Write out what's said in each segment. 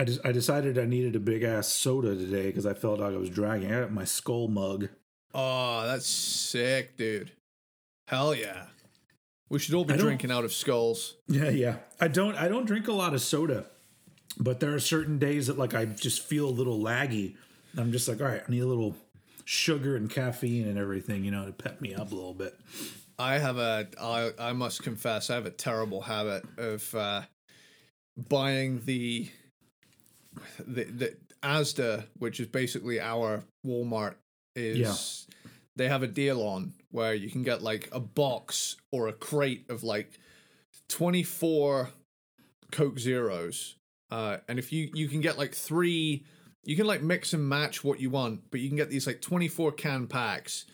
I just I decided I needed a big ass soda today because I felt like I was dragging. I got my skull mug. Oh, that's sick, dude. Hell yeah. We should all be drinking out of skulls. Yeah, yeah. I don't I don't drink a lot of soda, but there are certain days that like I just feel a little laggy. I'm just like, all right, I need a little sugar and caffeine and everything, you know, to pep me up a little bit. I have a I I must confess I have a terrible habit of uh buying the the the Asda, which is basically our Walmart is they have a deal on where you can get like a box or a crate of like 24 Coke Zeros. Uh and if you you can get like 3 you can like mix and match what you want, but you can get these like 24 can packs.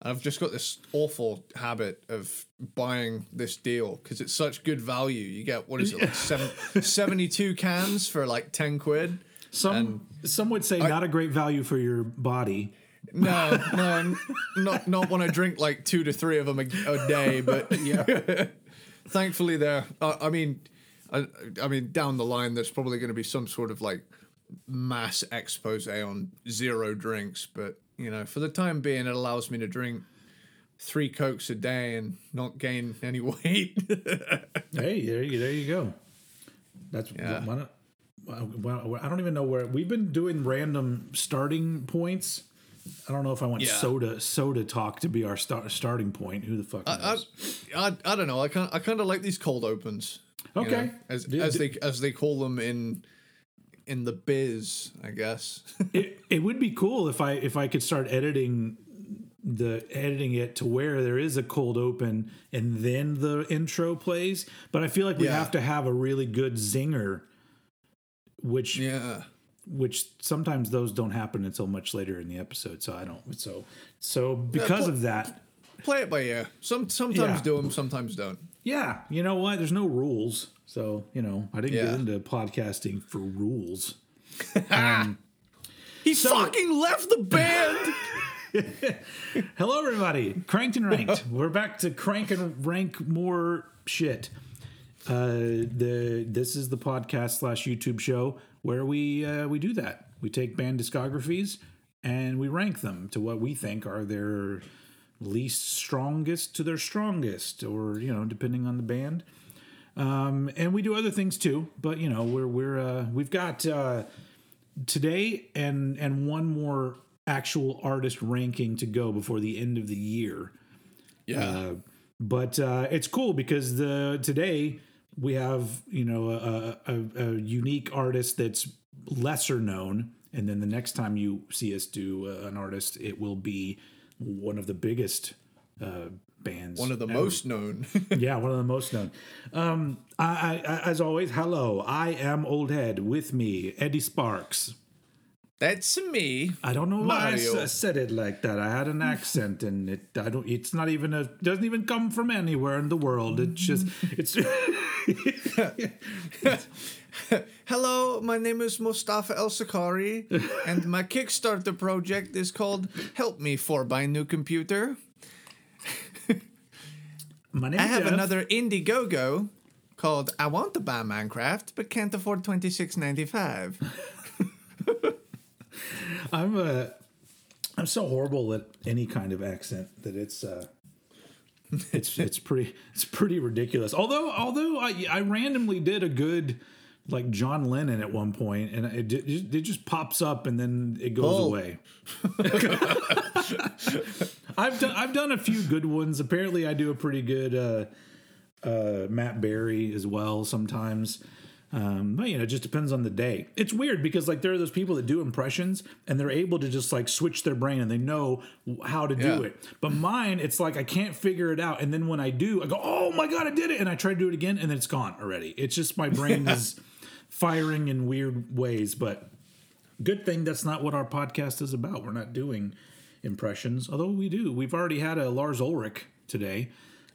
I've just got this awful habit of buying this deal because it's such good value. You get what is it like seven, 72 cans for like 10 quid? Some some would say not a great value for your body. No, no, not not when I drink like two to three of them a, a day. But yeah, thankfully there. Uh, I mean, I, I mean down the line there's probably going to be some sort of like mass expose on zero drinks. But you know, for the time being, it allows me to drink three cokes a day and not gain any weight. Hey, there you there you go. That's Yeah. why not- well, I don't even know where we've been doing random starting points. I don't know if I want Yeah. soda soda talk to be our start, starting point. Who the fuck I, knows? I, I don't know. I kind I kind of like these cold opens. you Okay. know, as D- as d- they as they call them in in the biz, I guess. it, it would be cool if I if I could start editing the editing it to where there is a cold open and then the intro plays. But I feel like we Yeah. have to have a really good zinger, which yeah. which sometimes those don't happen until much later in the episode. So I don't. So so because pl- of that, Play it by ear. Some sometimes Yeah. do them, sometimes don't. yeah, you know what? There's no rules. So you know, I didn't Yeah. get into podcasting for rules. He fucking left the band. Hello, everybody. Cranked and ranked. We're back to crank and rank more shit. Uh, the this is the podcast slash YouTube show where we uh, we do that. We take band discographies and we rank them to what we think are their least strongest to their strongest, or you know, depending on the band. Um, and we do other things too, but you know, we're we're uh, we've got uh, today and and one more actual artist ranking to go before the end of the year. yeah. Uh, but uh, it's cool because the today we have you know a, a, a unique artist that's lesser known, and then the next time you see us do uh, an artist, it will be one of the biggest uh, bands. One of the ever. most known. yeah, one of the most known. Um, I, I, as always, hello. I am Old Head. With me, Eddie Sparks. That's me. I don't know why I Mario. said it like that. I had an accent, and it. I don't. It's not even a. Doesn't even come from anywhere in the world. It's just. It's. Hello, my name is Mustafa El Sakari, and my Kickstarter project is called "Help Me for Buy New Computer." My name I have Jeff. another Indiegogo called "I Want to Buy Minecraft but Can't Afford Twenty Six Ninety Five. I'm a. I'm so horrible at any kind of accent that it's. uh it's it's pretty it's pretty ridiculous. Although although I I randomly did a good like John Lennon at one point, and it, ju- it just pops up and then it goes Oh. away. I've done I've done a few good ones. Apparently, I do a pretty good uh, uh, Matt Berry as well sometimes. Um, but you know, it just depends on the day. It's weird because like there are those people that do impressions and they're able to just like switch their brain and they know how to do it. But mine, it's like I can't figure it out, and then when I do, I go, "Oh my god, I did it!" And I try to do it again, and then it's gone already. It's just my brain is firing in weird ways. But good thing that's not what our podcast is about. We're not doing impressions, although we do. We've already had a Lars Ulrich today.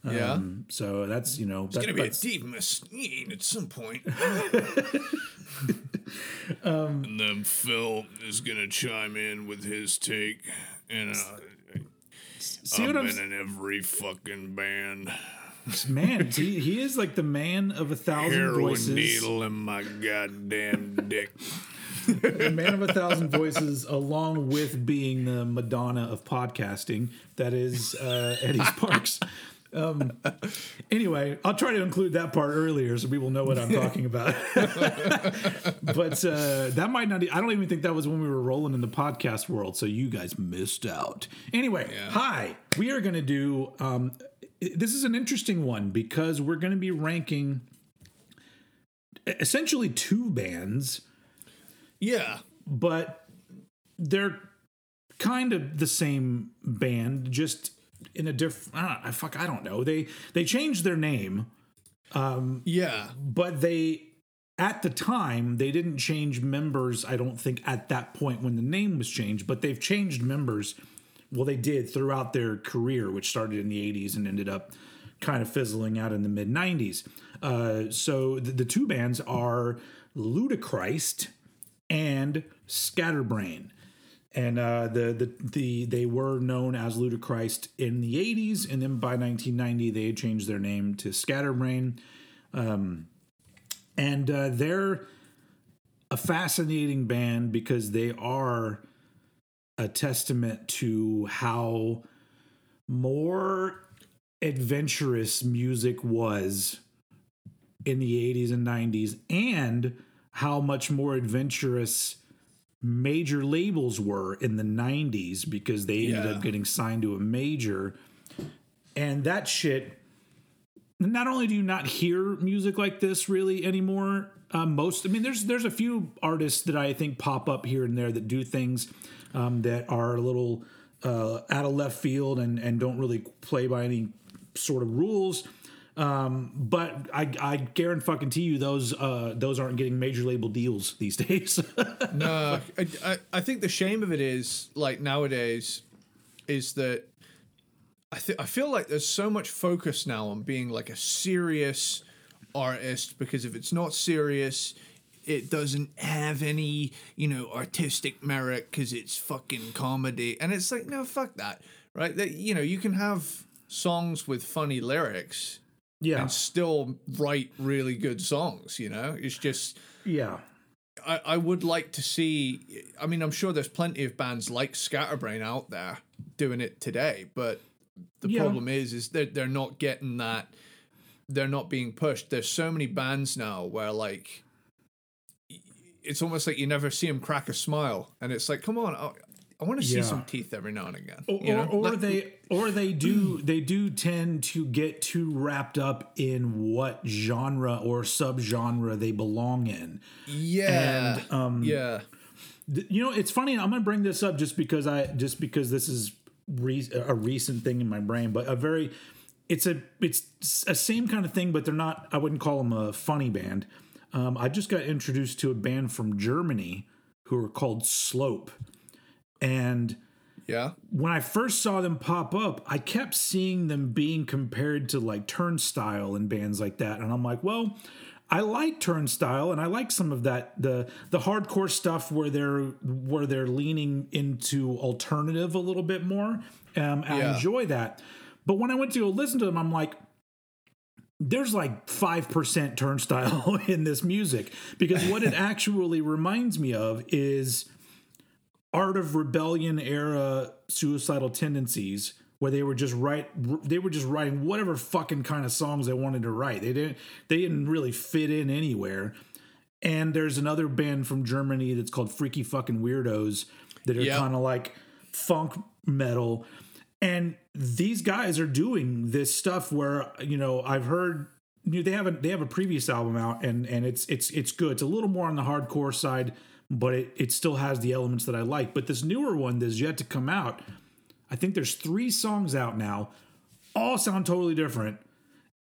Yeah. Um, so that's you know It's that- gonna be a Dave Mustaine at some point. Um, And then Phil is gonna chime in with his take, and uh, see I've what I'm been in every fucking band. Man. he, he is like the man of a thousand Heroin voices. needle in my goddamn dick. the man of a thousand voices, along with being the Madonna of podcasting, that is uh, Eddie Sparks. Um, anyway, I'll try to include that part earlier so people know what I'm talking about. but uh, that might not, I don't even think that was when we were rolling in the podcast world. So you guys missed out. Anyway, hi. We are going to do, um, this is an interesting one because we're going to be ranking essentially two bands Yeah. but they're kind of the same band, just in a different. I fuck, I don't know. They they changed their name, Um, Yeah. but they at the time they didn't change members. I don't think at that point when the name was changed, but they've changed members. Well, they did throughout their career, which started in the '80s and ended up kind of fizzling out in the mid '90s. Uh, so the, the two bands are Ludichrist and Scatterbrain. And uh, the, the the they were known as Ludichrist in the 80s, and then by 1990 they had changed their name to Scatterbrain. Um, and uh, they're a fascinating band because they are a testament to how more adventurous music was in the 80s and 90s and how much more adventurous major labels were in the 90s because they ended Yeah. up getting signed to a major and that shit not only do you not hear music like this really anymore um, most i mean there's there's a few artists that i think pop up here and there that do things um, that are a little uh, out of left field and and don't really play by any sort of rules um, but I, I guarantee you those uh, those aren't getting major label deals these days. No, I, I, I think the shame of it is like nowadays is that I th- I feel like there's so much focus now on being like a serious artist because if it's not serious, it doesn't have any you know artistic merit because it's fucking comedy, and it's like no fuck that, right? That you know you can have songs with funny lyrics yeah, and still write really good songs. You know, it's just. yeah, I, I would like to see. I mean, I'm sure there's plenty of bands like Scatterbrain out there doing it today, but the Yeah. problem is, is that they're not getting that. They're not being pushed. There's so many bands now where like, it's almost like you never see them crack a smile, and it's like, come on, I, I want to see Yeah. some teeth every now and again. or, you know? or Let- they or they do they do tend to get too wrapped up in what genre or subgenre they belong in. yeah, and, um, yeah, Th- You know, it's funny. I'm going to bring this up just because I just because this is re- a recent thing in my brain, but a very it's a it's a same kind of thing, but they're not. I wouldn't call them a funny band. Um, I just got introduced to a band from Germany who are called Slope, and yeah, when I first saw them pop up, I kept seeing them being compared to like Turnstile and bands like that, and I'm like, well, I like Turnstile and I like some of that the the hardcore stuff where they're where they're leaning into alternative a little bit more. Um, I Yeah. enjoy that, but when I went to go listen to them, I'm like. There's like 5% turnstile in this music. Because what it actually reminds me of is art of rebellion era suicidal tendencies where they were just write they were just writing whatever fucking kind of songs they wanted to write. They didn't they didn't really fit in anywhere. And there's another band from germany that's called freaky fucking weirdos that are Yeah. kind of like funk metal. And these guys are doing this stuff where you know i've heard you know, they have a they have a previous album out and and it's it's it's good. It's a little more on the hardcore side but it, it still has the elements that i like. But this newer one that's yet to come out i think there's three songs out now all sound totally different.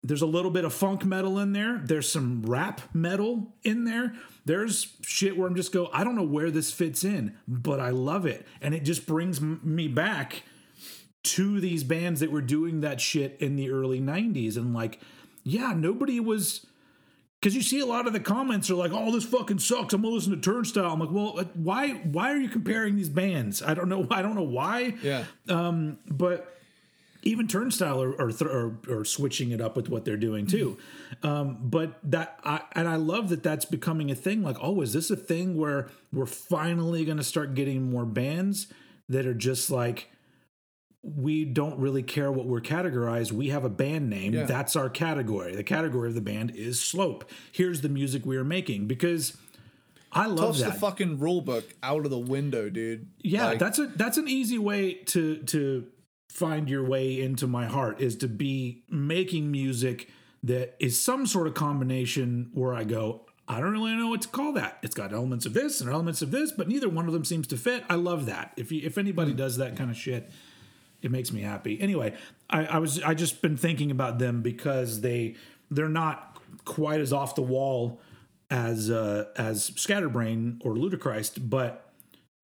There's a little bit of funk metal in there. There's some rap metal in there. There's shit where i'm just go i don't know where this fits in but i love it. And it just brings m- me back to these bands that were doing that shit in the early 90s and like yeah nobody was because you see a lot of the comments are like oh this fucking sucks i'm gonna listen to turnstile i'm like well uh, why why are you comparing these bands i don't know i don't know why yeah. um but even Turnstile are, are, are, are switching it up with what they're doing too. Um, but that, I, and I love that that's becoming a thing. Like, oh, is this a thing where we're finally going to start getting more bands that are just like, we don't really care what we're categorized. We have a band name. Yeah. That's our category. The category of the band is Slope. Here's the music we are making because I love Toss that. the fucking rule book out of the window, dude. Yeah, Like, that's a that's an easy way to to find your way into my heart is to be making music that is some sort of combination where I go, I don't really know what to call that. It's got elements of this and elements of this, but neither one of them seems to fit. I love that. If you, if anybody mm. does that kind of shit, it makes me happy. Anyway, I, I was I just been thinking about them because they they're not quite as off the wall as uh, as Scatterbrain or Ludichrist, but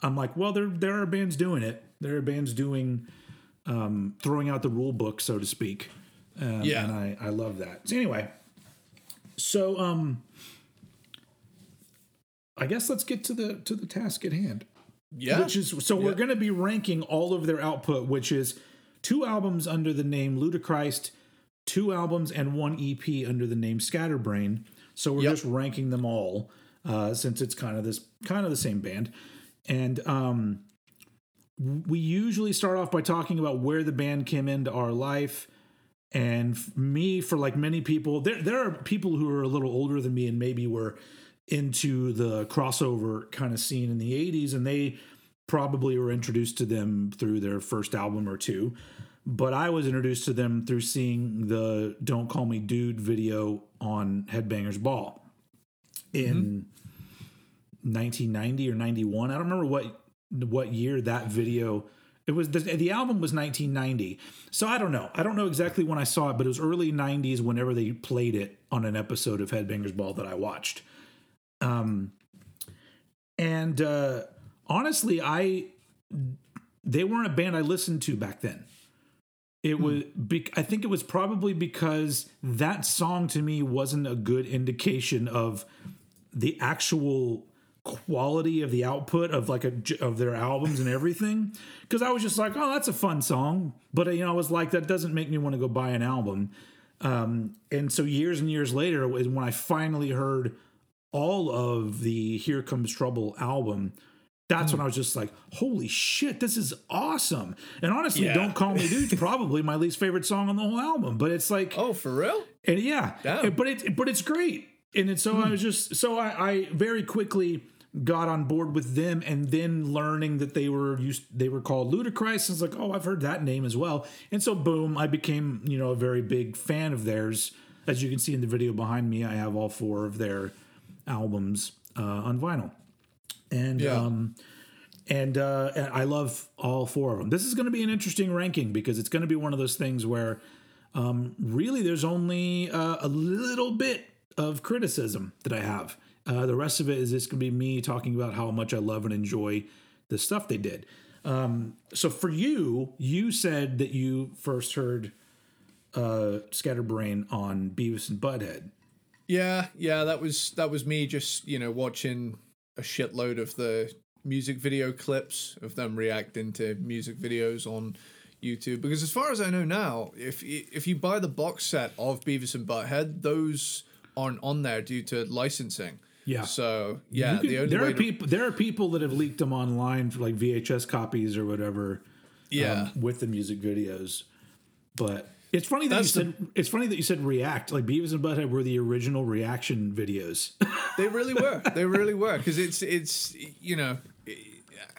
I'm like, well, there there are bands doing it. There are bands doing um, throwing out the rule book, so to speak. Um, Yeah. and I I love that. So anyway, so um, I guess let's get to the to the task at hand yeah. which is so we're going to be ranking all of their output, which is two albums under the name Ludichrist, two albums and one EP under the name Scatterbrain. So we're Yep. just ranking them all uh, since it's kind of this kind of the same band, and um, we usually start off by talking about where the band came into our life. And me, for like many people, there there are people who are a little older than me and maybe were into the crossover kind of scene in the 80s and they probably were introduced to them through their first album or two. But i was introduced to them through seeing the don't call me dude video on headbangers ball in mm-hmm. 1990 or 91 i don't remember what what year that video it was the, the album was 1990 so i don't know. I don't know exactly when i saw it but it was early 90s whenever they played it on an episode of headbangers ball that i watched and uh, honestly, I they weren't a band I listened to back then. It was, be, I think it was probably because that song to me wasn't a good indication of the actual quality of the output of like a of their albums and everything. Because I was just like, oh, that's a fun song, but you know, I was like, that doesn't make me want to go buy an album. Um, and so years and years later is when I finally heard all of the Here Comes Trouble album. That's when I was just like, holy shit, this is awesome. And honestly, Yeah. Don't Call Me Dude's probably my least favorite song on the whole album. But it's like, oh, for real? and yeah, and- but it but it's great. And it's so hmm. I was just so I, I very quickly got on board with them and then learning that they were used they were called Ludichrist. I was like, oh, I've heard that name as well. And so boom, I became, you know, a very big fan of theirs. As you can see in the video behind me, I have all four of their albums uh, on vinyl. And Yeah. um and uh, and I love all four of them. This is going to be an interesting ranking because it's going to be one of those things where um, really there's only uh, a little bit of criticism that I have. Uh, the rest of it is just going to be me talking about how much I love and enjoy the stuff they did. Um, so for you, you said that you first heard uh, Scatterbrain on Beavis and Butthead. Yeah, yeah, that was that was me just, you know, watching a shitload of the music video clips of them reacting to music videos on YouTube because as far as I know now, if if you buy the box set of Beavis and Butthead, those aren't on there due to licensing. Yeah. So, yeah, can- the only there are to, people. There are people that have leaked them online for like VHS copies or whatever. Yeah. um, with the music videos. But it's funny that That's you the- said it's funny that you said react. Like Beavis and Butthead were the original reaction videos. They really were. They really were because it's it's you know,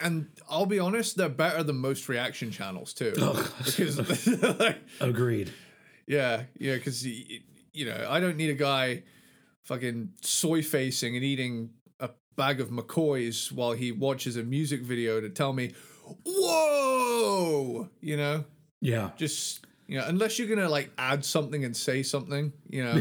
and I'll be honest, they're better than most reaction channels too. Because like, Agreed. yeah, yeah, because you know, I don't need a guy fucking soy facing and eating a bag of McCoys while he watches a music video to tell me, "Whoa," you know, Yeah. just. You know, unless you're gonna like add something and say something, you know,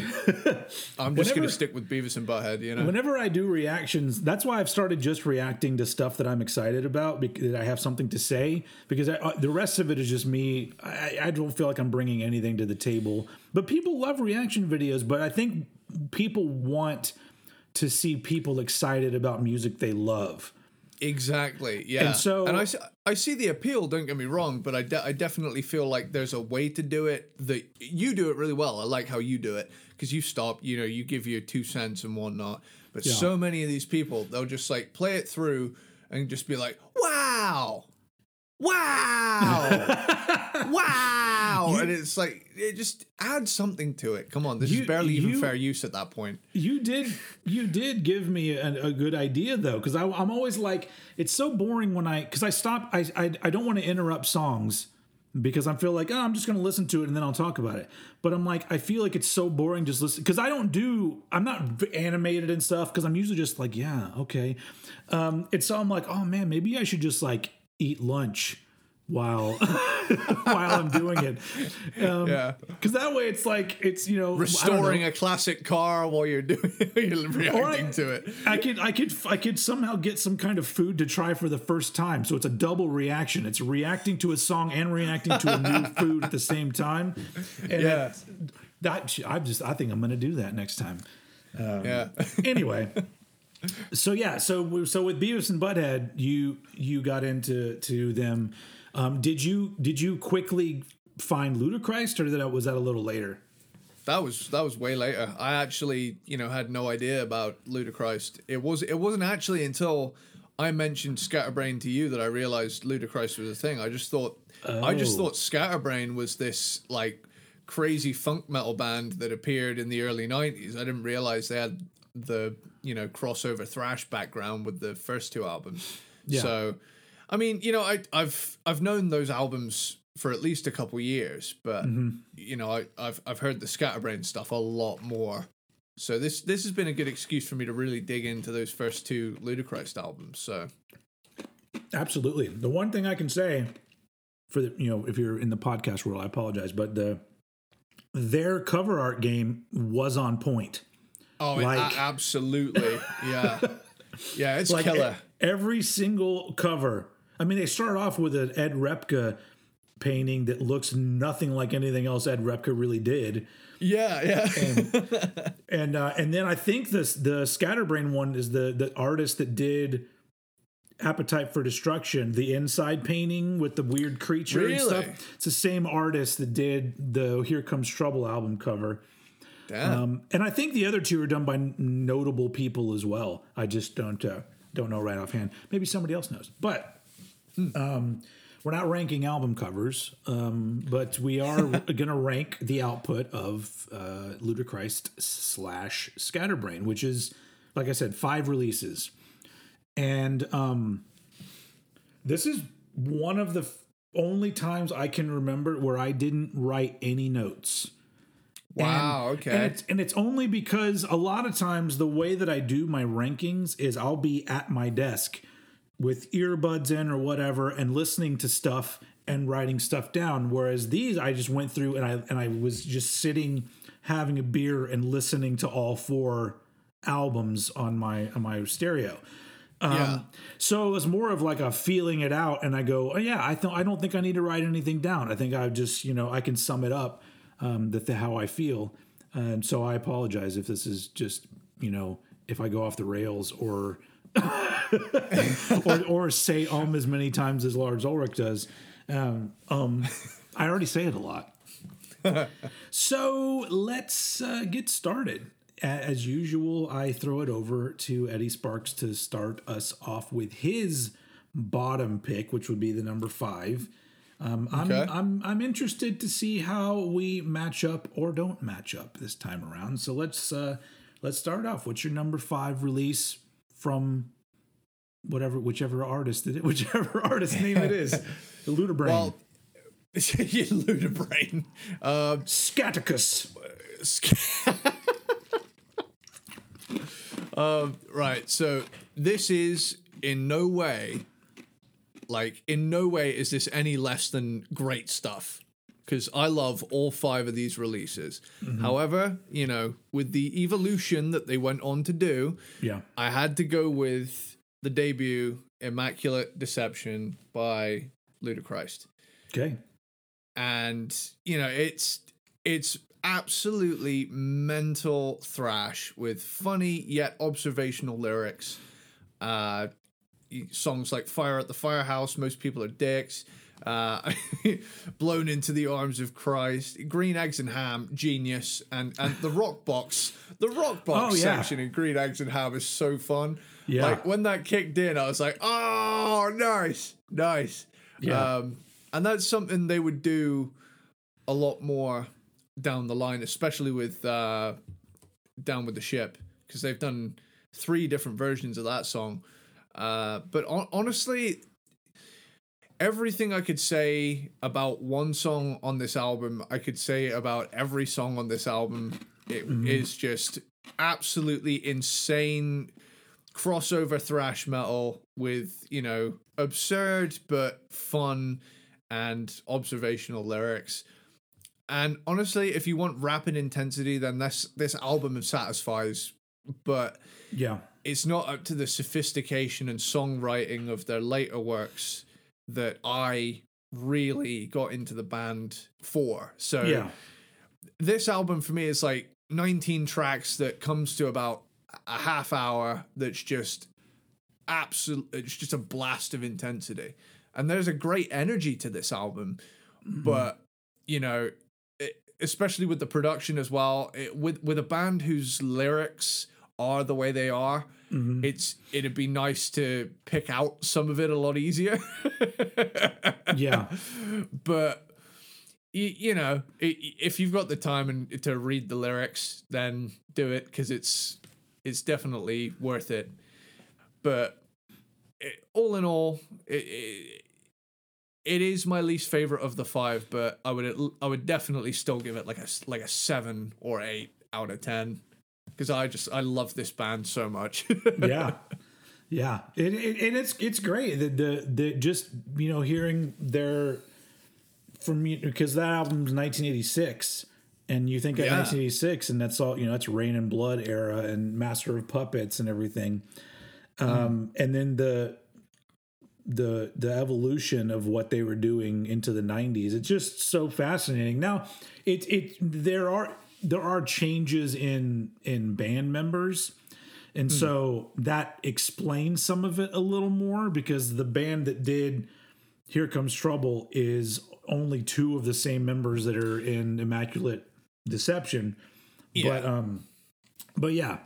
I'm just Whenever- gonna stick with Beavis and Butthead. You know, Whenever I do reactions, that's why I've started just reacting to stuff that I'm excited about because I have something to say. Because I, uh, the rest of it is just me. I, I don't feel like I'm bringing anything to the table. But people love reaction videos. But I think people want to see people excited about music they love. Exactly. Yeah. And so- and I, I see the appeal. Don't get me wrong, but I, de- I definitely feel like there's a way to do it that you do it really well. I like how you do it because you stop. You know, you give your two cents and whatnot. But Yeah. so many of these people, they'll just like play it through and just be like, "Wow, wow, wow," and it's like it just adds something to it. Come on, this You- is barely even you- fair use at that point. You did you did give me a, a good idea though, because I'm always like it's so boring when I because I stop I, I I don't want to interrupt songs because I feel like oh, I'm just going to listen to it and then I'll talk about it. But I'm like I feel like it's so boring just listen because I don't do I'm not animated and stuff because I'm usually just like yeah okay. Um, and so I'm like oh man maybe I should just like eat lunch while while I'm doing it. Um, Yeah. Because that way it's like it's you know don't know. Restoring a classic car while you're doing you're reacting I- to it. I could, I could, I could somehow get some kind of food to try for the first time. So it's a double reaction. It's reacting to a song and reacting to a new food at the same time. And Yeah. that I just, I think I'm going to do that next time. Yeah. Anyway, so yeah, so so with Beavis and Butthead, you you got into to them. Um, did you did you quickly find Ludichrist, or that was that a little later? That was that was way later. I actually, you know, had no idea about Ludichrist. It was it wasn't actually until I mentioned Scatterbrain to you that I realized Ludichrist was a thing. I just thought I just Oh. thought Scatterbrain was this like crazy funk metal band that appeared in the early 90s. I didn't realize they had the, you know, crossover thrash background with the first two albums. Yeah. So I mean, you know, I, I've I've known those albums for at least a couple years, but mm-hmm. you know, I, I've I've heard the Scatterbrain stuff a lot more. So this this has been a good excuse for me to really dig into those first two Ludichrist albums. So Absolutely. The one thing I can say for the you know if you're in the podcast world, I apologize, but the their cover art game was on point. Oh, it- Like- a- absolutely, yeah, yeah, it's Like killer. every single cover. I mean, they start off with an Ed Repka painting that looks nothing like anything else Ed Repka really did. Yeah, yeah, and uh, and then I think this the Scatterbrain one is the the artist that did Appetite for Destruction, the inside painting with the weird creature and stuff. It's the same artist that did the Here Comes Trouble album cover. Damn. Um, and I think the other two are done by notable people as well. I just don't uh, don't know right offhand. Maybe somebody else knows. But um, we're not ranking album covers, um, but we are going to rank the output of uh, Ludichrist slash Scatterbrain, which is, like I said, five releases. And um, this is one of the only times I can remember where I didn't write any notes. Wow. And- okay. And it's, and it's only because a lot of times the way that I do my rankings is I'll be at my desk with earbuds in or whatever and listening to stuff and writing stuff down. Whereas these I just went through and I and I was just sitting having a beer and listening to all four albums on my on my stereo. Um, yeah. So it was more of like a feeling it out, and I go, oh yeah, I don't, I don't think I need to write anything down. I think I just, you know, I can sum it up, um, that the, how I feel. And so I apologize if this is just, you know, if I go off the rails or, or, or say um as many times as Lars Ulrich does. Um, um, I already say it a lot. So let's uh, get started. As usual, I throw it over to Eddie Sparks to start us off with his bottom pick, which would be the number five. Um, I'm, Okay. I'm I'm interested to see how we match up or don't match up this time around. So let's uh, let's start off. What's your number five release from whatever whichever artist it, whichever artist name it is? Ludabrain, Well, you Ludabrain. Uh, Scatticus. Um, right. So this is in no way, like, in no way is this any less than great stuff. Because I love all five of these releases. However, you know, with the evolution that they went on to do, Yeah. I had to go with the debut Immaculate Deception by Ludichrist Okay. and you know it's it's absolutely mental thrash with funny yet observational lyrics uh songs like "Fire at the Firehouse," "Most People Are Dicks," uh, "Blown into the Arms of Christ," "Green Eggs and Ham," "Genius," and and the Rock Box. The Rock Box Oh, yeah. section in "Green Eggs and Ham" is so fun. Yeah. Like when that kicked in, I was like, "Oh, nice, nice." Yeah. Um, and that's something they would do a lot more down the line, especially with uh, "Down with the Ship," because they've done three different versions of that song. Uh, but hon- honestly, everything I could say about one song on this album, I could say about every song on this album. It is just absolutely insane crossover thrash metal with, you know, absurd but fun and observational lyrics. And honestly, if you want rapid intensity, then this this album satisfies. But Yeah. It's not up to the sophistication and songwriting of their later works that I really got into the band for. So Yeah. this album for me is like 19 tracks that comes to about a half hour that's just absolute it's just a blast of intensity and there's a great energy to this album mm-hmm. but you know it, especially with the production as well it, with with a band whose lyrics are the way they are mm-hmm. it's it'd be nice to pick out some of it a lot easier. Yeah. but you, you know if you've got the time and to read the lyrics then do it because it's it's definitely worth it. But it, all in all it, it, it is my least favorite of the five but i would i would definitely still give it like a like a seven or eight out of ten because i just i love this band so much. Yeah. Yeah. It, it, and it's it's great the, the the just you know hearing their from because that album's 1986 and you think of Yeah. 1986 and that's all you know that's rain and blood era and master of puppets and everything. Um and then the the the evolution of what they were doing into the 90s it's just so fascinating. Now it it there are there are changes in in band members and so that explains some of it a little more because the band that did Here Comes Trouble is only two of the same members that are in Immaculate Deception. But um but yeah.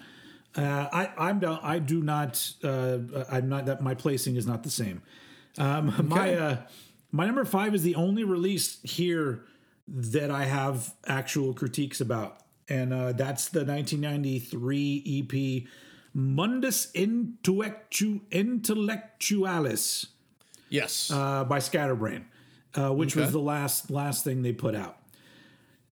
Uh, I I'm down, I do not uh, I'm not that my placing is not the same. Um, My uh, my number five is the only release here that I have actual critiques about, and uh, that's the 1993 EP Mundus Intellectu- Intellectualis yes. uh, by Scatterbrain, uh, which was the last last thing they put out.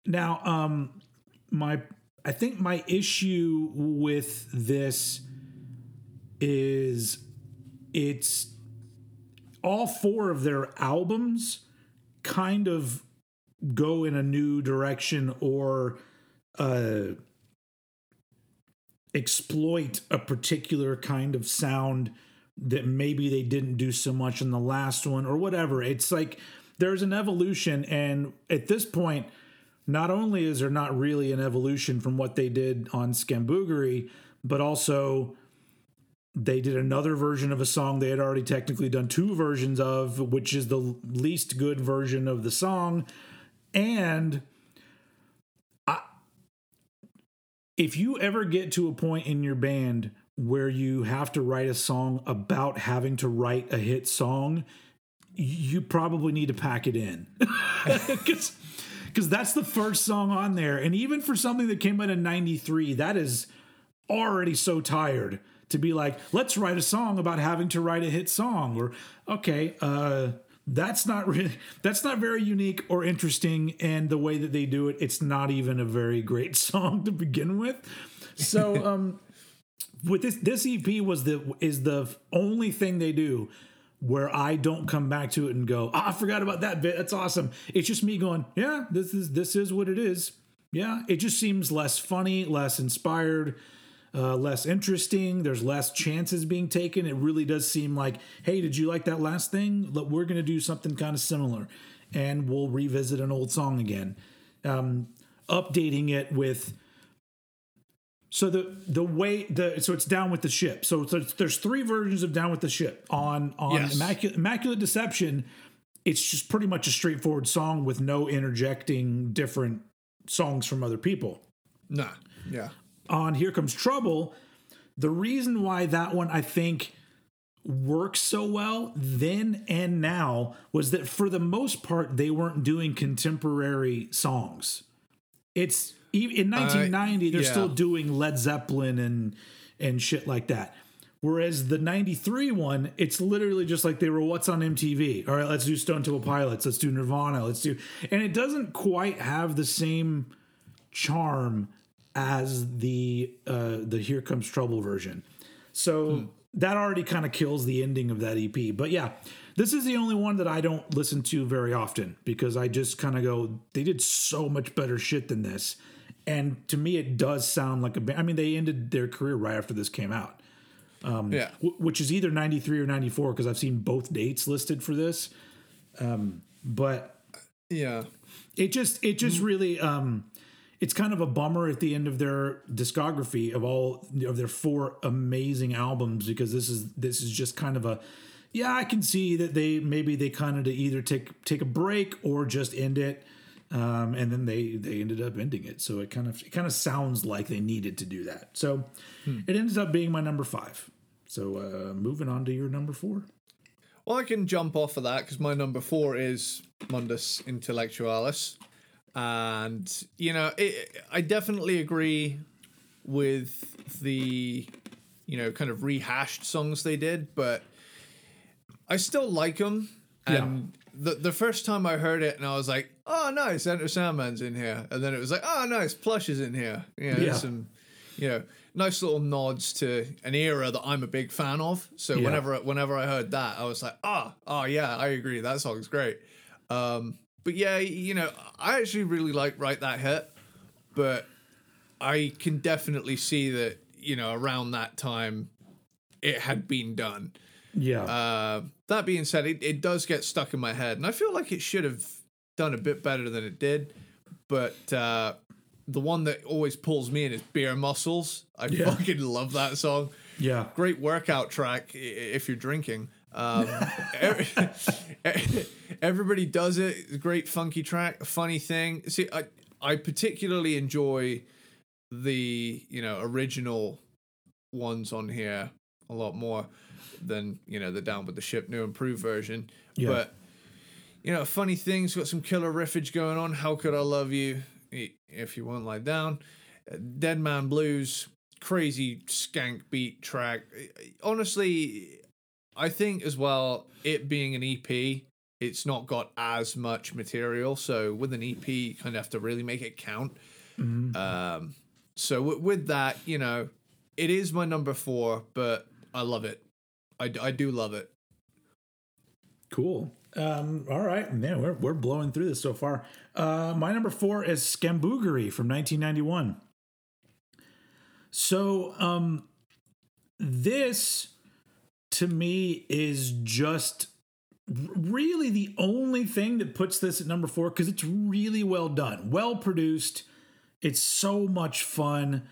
Now, um, my I think my issue with this is it's all four of their albums kind of go in a new direction or uh, exploit a particular kind of sound that maybe they didn't do so much in the last one or whatever. It's like there's an evolution, and at this point, not only is there not really an evolution from what they did on Scamboogery, but also they did another version of a song they had already technically done two versions of, which is the least good version of the song. And if you ever get to a point in your band where you have to write a song about having to write a hit song, you probably need to pack it in. Because that's the first song on there. And even for something that came out in 93, that is already so tired to be like, let's write a song about having to write a hit song. Or, okay, uh, that's not really that's not very unique or interesting and the way that they do it. It's not even a very great song to begin with. So um with this this ep was the is the only thing they do where i don't come back to it and go "Ah, i forgot about that bit. That's awesome. It's just me going yeah this is this is what it is. Yeah it just seems less funny less inspired uh, less interesting. There's less chances being taken. It really does seem like, hey, did you like that last thing? Look, We're going to do something kind of similar, and we'll revisit an old song again, um, updating it with So the the way the so it's down with the ship. So, so there's three versions of down with the ship on on Yes. immaculate, immaculate deception. It's just pretty much a straightforward song with no interjecting different songs from other people. Nah. Yeah. On Here Comes Trouble, the reason why that one I think works so well then and now was that for the most part they weren't doing contemporary songs. It's in uh, 1990 they're yeah. still doing Led Zeppelin and and shit like that. Whereas the 93 one, it's literally just like they were what's on MTV. All right, let's do Stone Temple Pilots, let's do Nirvana, let's do and it doesn't quite have the same charm as the uh the Here Comes Trouble version. So that already kind of kills the ending of that EP. But yeah, this is the only one that I don't listen to very often because I just kind of go, they did so much better shit than this. And to me, it does sound like a band. I mean, they ended their career right after this came out, Um, Yeah. wh- which is either 93 or 94 because I've seen both dates listed for this. Um, but Yeah. it just it just really um it's kind of a bummer at the end of their discography of all of their four amazing albums because this is this is just kind of a yeah i can see that they maybe they kind of to either take take a break or just end it um and then they they ended up ending it. So it kind of it kind of sounds like they needed to do that. So it ends up being my number five. So uh moving on to your number four. Well, I can jump off of that because my number four is Mundus Intellectualis. And, you know, it, I definitely agree with the, you know, kind of rehashed songs they did, but I still like them. And the, the first time I heard it, and I was like, oh, nice, Enter Sandman's in here. And then it was like, oh, nice, Plush is in here. You know, Yeah. some, you know, nice little nods to an era that I'm a big fan of. So Yeah. whenever whenever I heard that, I was like, ah, oh, yeah, I agree. That song's great. Um, but yeah, you know, I actually really like Write That Hit, but I can definitely see that, you know, around that time it had been done. yeah Uh, that being said, it, it does get stuck in my head, and I feel like it should have done a bit better than it did. But uh, the one that always pulls me in is Beer Muscles. I Yeah. fucking love that song. yeah Great workout track if you're drinking. Um, every- everybody does it. It's a Great funky track. Funny thing. See, I I particularly enjoy the you know original ones on here a lot more than you know the down with the ship new improved version. Yeah. But you know, funny things got some killer riffage going on. How could I love you if you won't lie down? Dead Man Blues, crazy skank beat track. Honestly, I think as well, it being an EP, it's not got as much material. So with an EP, you kind of have to really make it count. Um, so w- with that, you know, it is my number four, but I love it. I, d- I do love it. Cool. Um, all right, man, we're we're blowing through this so far. Uh, my number four is Scamboogery from 1991. So, um, this to me is just really the only thing that puts this at number four because it's really well done, well produced. It's so much fun,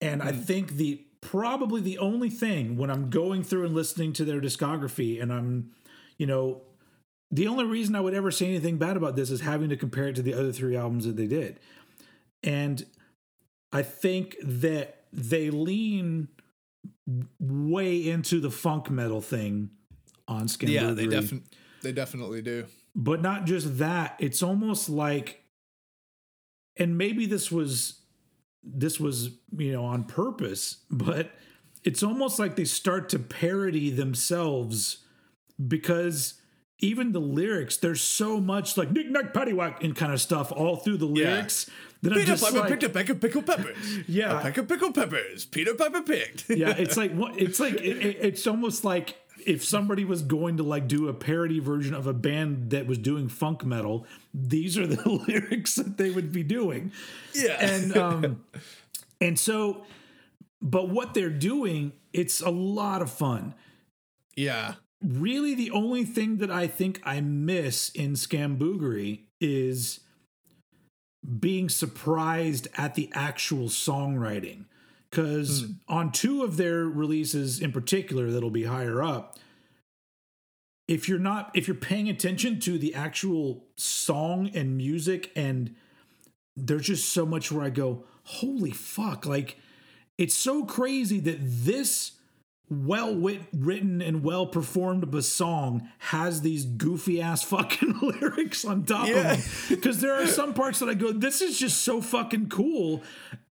and I mm. think the probably the only thing when I'm going through and listening to their discography and I'm you know, the only reason I would ever say anything bad about this is having to compare it to the other three albums that they did. And I think that they lean way into the funk metal thing on Skin Yeah, they definitely they definitely do. but not just that it's almost like and maybe this was this was you know on purpose but it's almost like they start to parody themselves because even the lyrics there's so much like knick knack paddywhack and kind of stuff all through the lyrics that I'm Peter just Piper like, picked a peck of pickled peppers. Yeah. a peck of pickled peppers. Peter Piper picked. yeah it's like it's like it, it- it's almost like if somebody was going to like do a parody version of a band that was doing funk metal these are the lyrics that they would be doing. Yeah, and um and so but what they're doing it's a lot of fun. Yeah, really the only thing that i think i miss in scamboogery is being surprised at the actual songwriting because hmm. on two of their releases in particular that'll be higher up if you're not if you're paying attention to the actual song and music and there's just so much where i go holy fuck like it's so crazy that this well written and well performed of a song has these goofy ass fucking lyrics on top Yeah. of it. Because there are some parts that i go this is just so fucking cool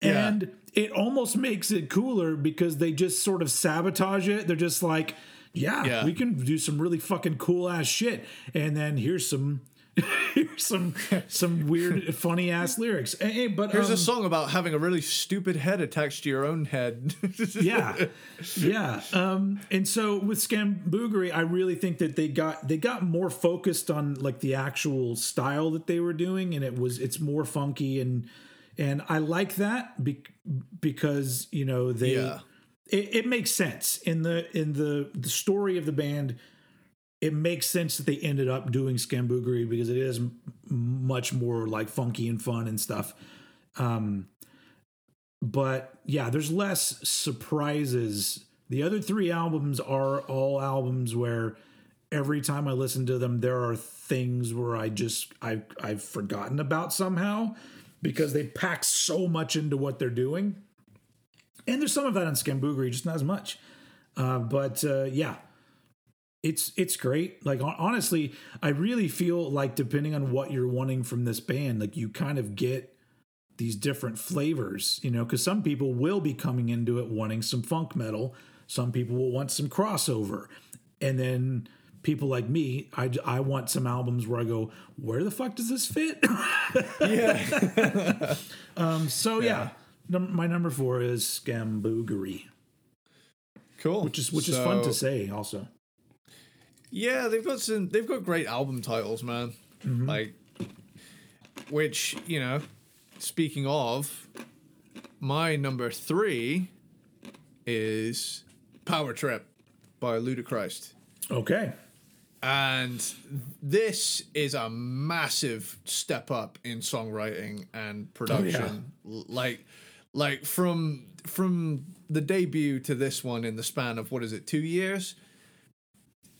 Yeah. and it almost makes it cooler because they just sort of sabotage it they're just like yeah, Yeah. we can do some really fucking cool ass shit and then here's some here's some some weird funny ass lyrics but Here's um, a song about having a really stupid head attached to your own head. yeah yeah um and so with scamboogery i really think that they got they got more focused on like the actual style that they were doing and it was it's more funky and and i like that be, because you know they Yeah. it, it makes sense. In the in the the story of the band it makes sense that they ended up doing scamboogery because it is m- much more like funky and fun and stuff. Um but yeah there's less surprises. The other three albums are all albums where every time i listen to them there are things where i just i've, I've forgotten about somehow because they pack so much into what they're doing. And there's some of that on scamboogery just not as much. Uh, but uh, yeah it's it's great. Like honestly i really feel like depending on what you're wanting from this band like you kind of get these different flavors you know because some people will be coming into it wanting some funk metal. Some people will want some crossover. And then people like me i, I want some albums where i go where the fuck does this fit yeah. um, so yeah, num- my number four is scamboogery Cool. which is which is fun to say also Yeah, they've got some. They've got great album titles, man. Like, which you know, speaking of, my number three is Power Trip by Ludichrist. okay And this is a massive step up in songwriting and production. Oh, L- Like like from from the debut to this one in the span of what is it, 2 years?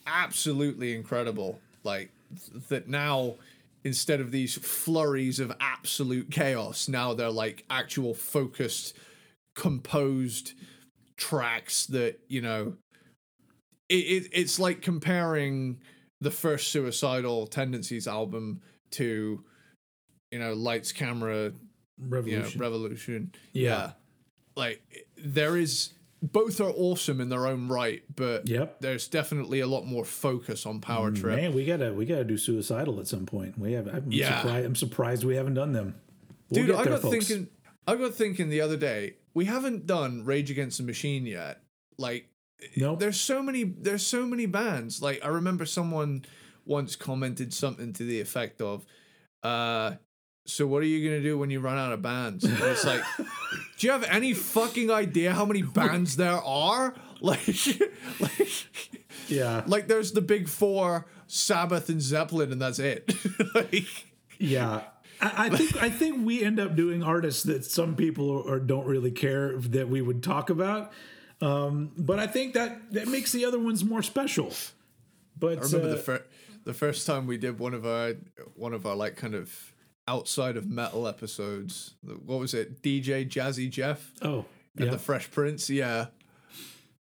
Absolutely incredible. Like th- that now instead of these flurries of absolute chaos, now they're like actual focused composed tracks that, you know, it, it it's like comparing the first suicidal tendencies album to you know lights camera you know revolution revolution Yeah. like there is both are awesome in their own right but Yep. there's definitely a lot more focus on power mm, trip Man, we gotta we gotta do suicidal at some point. We have. I'm Yeah. surprised. I'm surprised we haven't done them. We'll dude i there, got folks. thinking i got thinking the other day we haven't done rage against the machine yet like Nope. there's so many there's so many bands like i remember someone once commented something to the effect of uh so what are you gonna do when you run out of bands and it's like do you have any fucking idea how many bands there are like like Yeah. like there's the big four sabbath and zeppelin and that's it like Yeah. I, I think I think we end up doing artists that some people or don't really care that we would talk about. Um, but I think that that makes the other ones more special. But I remember uh, the first the first time we did one of our one of our like kind of outside of metal episodes. What was it? DJ Jazzy Jeff oh and yeah, the Fresh Prince. Yeah,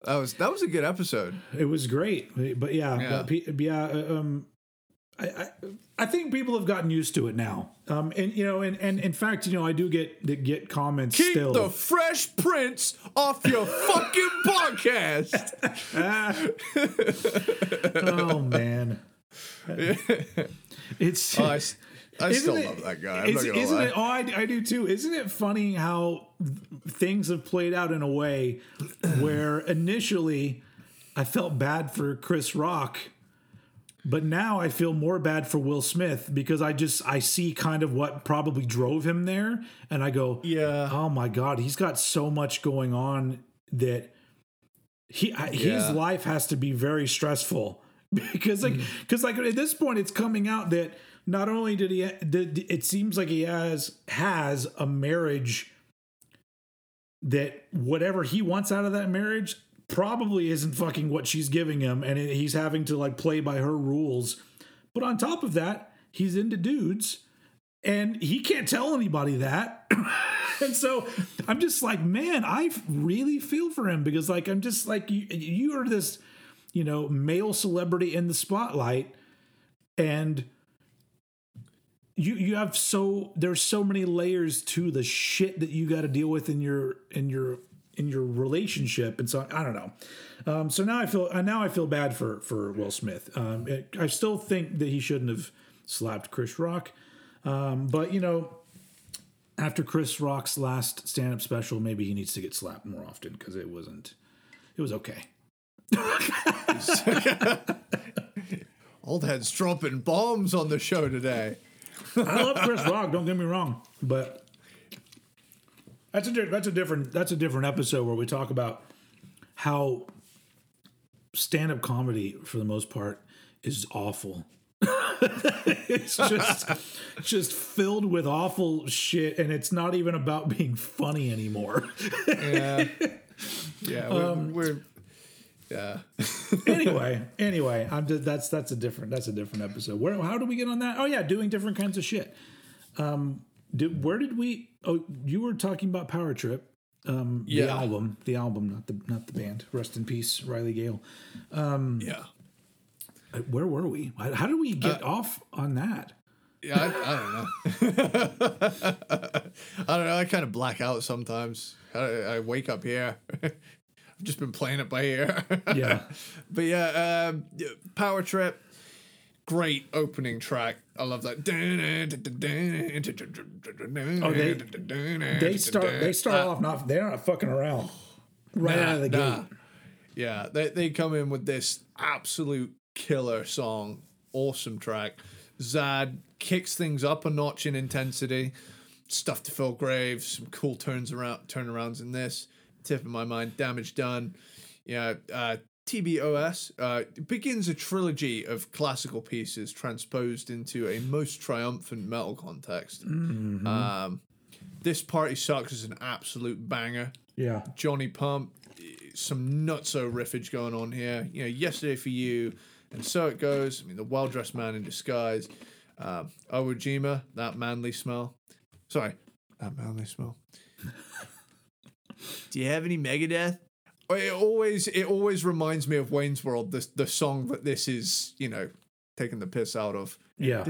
that was that was a good episode. it was great. But yeah, Yeah. but yeah. uh, Um, I, I I think people have gotten used to it now. Um, and you know, and and in fact, you know, I do get get comments Keep still. the Fresh Prince off your fucking podcast. oh man, it's Oh, I, I Isn't still it- love that guy. I'm isn't lie. it? Oh, I, I do too. Isn't it funny how things have played out in a way where initially I felt bad for Chris Rock, but now I feel more bad for Will Smith because I just I see kind of what probably drove him there, and I go, Yeah. oh my god, he's got so much going on that he I- his life has to be very stressful because like mm. because like at this point it's coming out that not only did he did it seems like he has has a marriage that whatever he wants out of that marriage probably isn't fucking what she's giving him and he's having to like play by her rules. But on top of that he's into dudes and he can't tell anybody that. And so i'm just like man i really feel for him because like i'm just like you, you are this you know male celebrity in the spotlight and you you have so there's so many layers to the shit that you got to deal with in your in your in your relationship and so i don't know um, so now i feel uh, now i feel bad for for will smith um, i still think that he shouldn't have slapped chris rock um, but you know after chris rock's last stand-up special maybe he needs to get slapped more often because it wasn't it was okay Old heads dropping bombs on the show today. I love Chris Rock. Don't get me wrong, but that's a that's a different that's a different episode where we talk about how stand up comedy for the most part is awful. it's just just filled with awful shit, and it's not even about being funny anymore. Yeah. Yeah. We're, Um, we're yeah. anyway, anyway, I'm just, that's that's a different that's a different episode. Where how do we get on that? Oh yeah, doing different kinds of shit. Um, did, where did we? Oh, you were talking about Power Trip, um, yeah. the album, the album, not the not the band. Rest in peace, Riley Gale. Um, Yeah. Uh, Where were we? How, did we get off on that? Yeah, I, I don't know. I don't know. I kind of black out sometimes. I, I wake up here. I've just been playing it by ear. Yeah, but yeah, um, yeah, Power Trip, great opening track. I love that. Oh, they- they start they start off not they're not fucking around right out of the Nah. gate. Yeah, they they come in with this absolute killer song, awesome track. Zad kicks things up a notch in intensity. Stuff to fill graves, some cool turns around turnarounds in this. Tip of my mind, damage done. Yeah, uh, TBOS uh, begins a trilogy of classical pieces transposed into a most triumphant metal context. Um, this party sucks is an absolute banger. Yeah, Johnny Pump, some nutso riffage going on here. You know, yesterday for you, and so it goes. I mean, the well dressed man in disguise. Um, Iwo Jima, that manly smell. Sorry, that manly smell. Do you have any Megadeth? It always, it always reminds me of Wayne's World. The the song that this is, you know, taking the piss out of. yeah.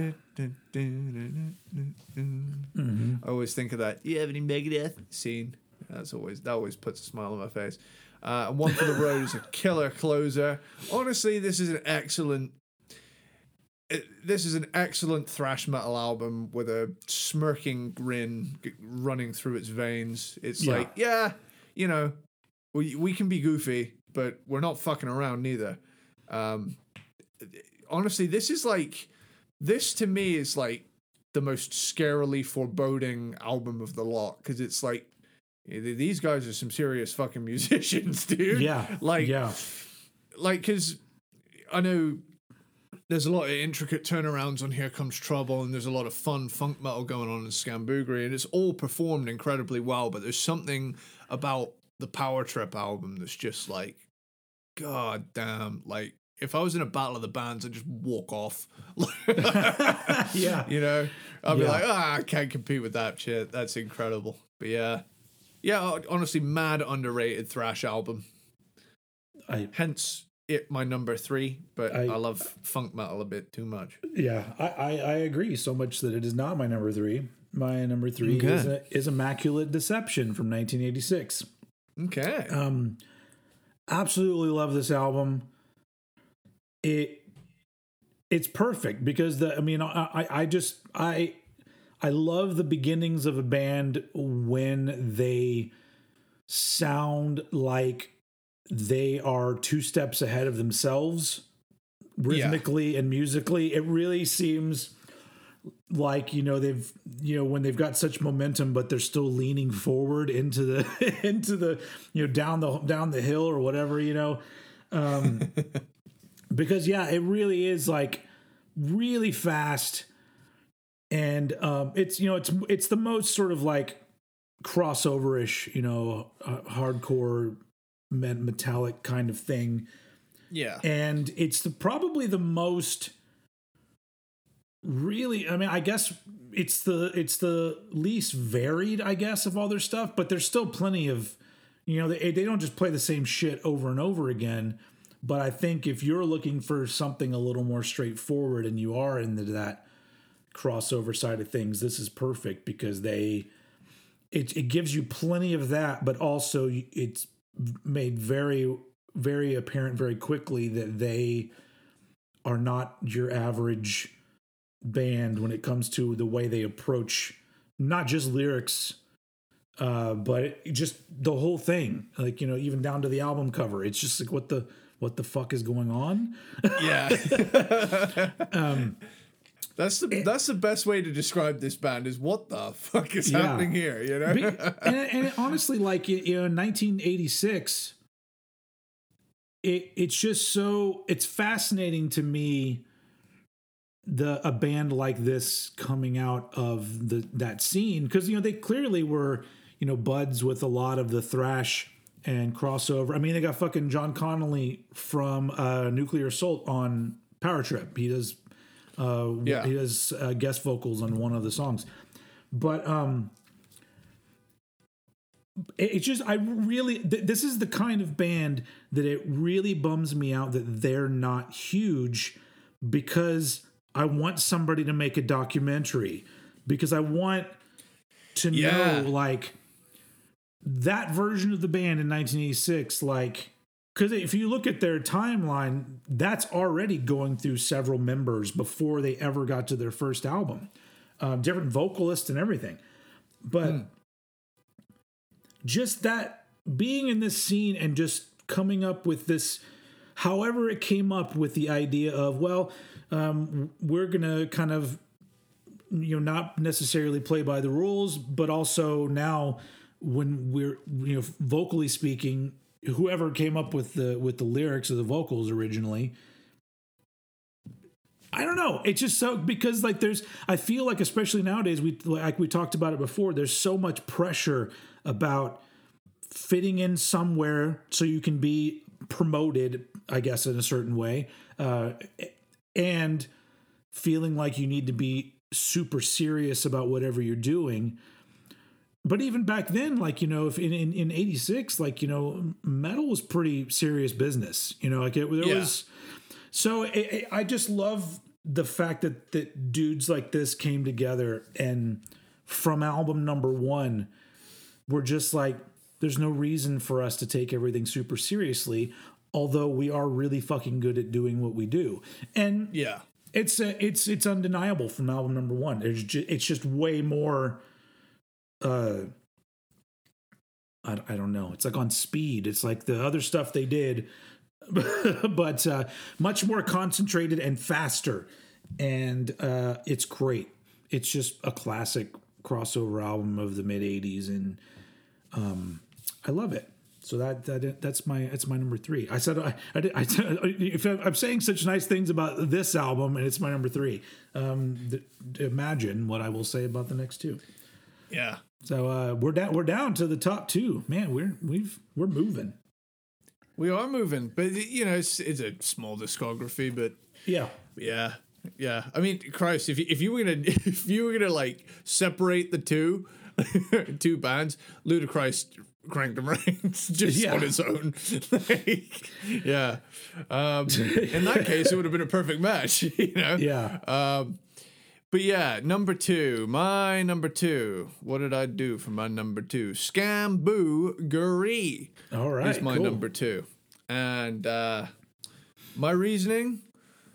I always think of that. You have any Megadeth scene? That's always that always puts a smile on my face. Uh, and one for the road is a killer closer. Honestly, this is an excellent. It, this is an excellent thrash metal album with a smirking grin running through its veins. It's Yeah. like, yeah, you know, we we can be goofy, but we're not fucking around neither. Um, honestly, this is like this to me is like the most scarily foreboding album of the lot because it's like eh, these guys are some serious fucking musicians, dude. Yeah, like yeah, like because I know there's a lot of intricate turnarounds on Here Comes Trouble, and there's a lot of fun funk metal going on in Scamboogery, and it's all performed incredibly well. But there's something about the Power Trip album that's just like, god damn, like. If I was in a battle of the bands, I'd just walk off. yeah. You know, I'd be Yeah. like, ah, I can't compete with that shit. That's incredible. But yeah, yeah, honestly, mad underrated thrash album. I Hence it my number three. But I- I, love funk metal a bit too much. Yeah, I, I, I agree so much that it is not my number three. My number three is, a, is Immaculate Deception from 1986. Okay. Um, absolutely love this album. It it's perfect because the I mean I I, just I I love the beginnings of a band when they sound like they are two steps ahead of themselves rhythmically and musically. It really seems like you know they've you know when they've got such momentum but they're still leaning forward into the into the you know down the down the hill or whatever you know um because yeah it really is like really fast and um it's you know it's it's the most sort of like crossover-ish, you know, uh, hardcore met- metallic kind of thing. Yeah. and it's the, probably the most really i mean i guess it's the it's the least varied i guess of all their stuff but there's still plenty of you know they, they don't just play the same shit over and over again. But i think if you're looking for something a little more straightforward and you are into that crossover side of things this is perfect because they it, it gives you plenty of that but also it's made very very apparent very quickly that they are not your average band when it comes to the way they approach not just lyrics uh but just the whole thing like you know even down to the album cover it's just like what the what the fuck is going on Yeah. that's the that's the best way to describe this band is what the fuck is Yeah. happening here, you know? And, and honestly, like you know, in 1986, it it's just so it's fascinating to me the a band like this coming out of the that scene because you know they clearly were you know buds with a lot of the thrash and crossover. I mean, they got fucking John Connelly from uh, Nuclear Assault on Power Trip. He does uh, Yeah. he does uh, guest vocals on one of the songs, but um it- it's just I really th- this is the kind of band that it really bums me out that they're not huge because I want somebody to make a documentary because I want to Yeah. know like that version of the band in 1986 like because if you look at their timeline that's already going through several members before they ever got to their first album. Um, different vocalists and everything. But just that being in this scene and just coming up with this however it came up with the idea of well um, we're gonna kind of you know not necessarily play by the rules but also now when we're you know vocally speaking whoever came up with the with the lyrics of the vocals originally I don't know. It's just so because like there's I feel like especially nowadays we like we talked about it before there's so much pressure about fitting in somewhere so you can be promoted I guess in a certain way uh and feeling like you need to be super serious about whatever you're doing but even back then like you know if in in, in 86 like you know metal was pretty serious business you know like it there Yeah. was so it, it- I just love the fact that that dudes like this came together and from album number one, we're just like, there's no reason for us to take everything super seriously, although we are really fucking good at doing what we do. And yeah. it's uh, it's it's undeniable from album number one. There's it's just way more. Uh, I, I don't know. It's like on speed. It's like the other stuff they did, but uh, much more concentrated and faster, and uh, it's great. It's just a classic crossover album of the mid '80s, and um, I love it. So that that that's my that's my number three. I said I I, did, I if I'm saying such nice things about this album and it's my number three. Um, th- imagine what I will say about the next two. Yeah. So uh, we're down we're down to the top two. Man, we're we've we're moving. We are moving, but you know, it's it's a small discography, but Yeah. yeah, yeah. I mean, Christ, if you, if you were gonna if you were gonna like separate the two two bands, Ludichrist cranked them ranks just Yeah. on its own. like, yeah. Um, in that case, it would have been a perfect match. You know. Yeah. Um, but yeah, number two, my number two. What did I do for my number two? Scamboogery All right. is my cool. number two. And uh, my reasoning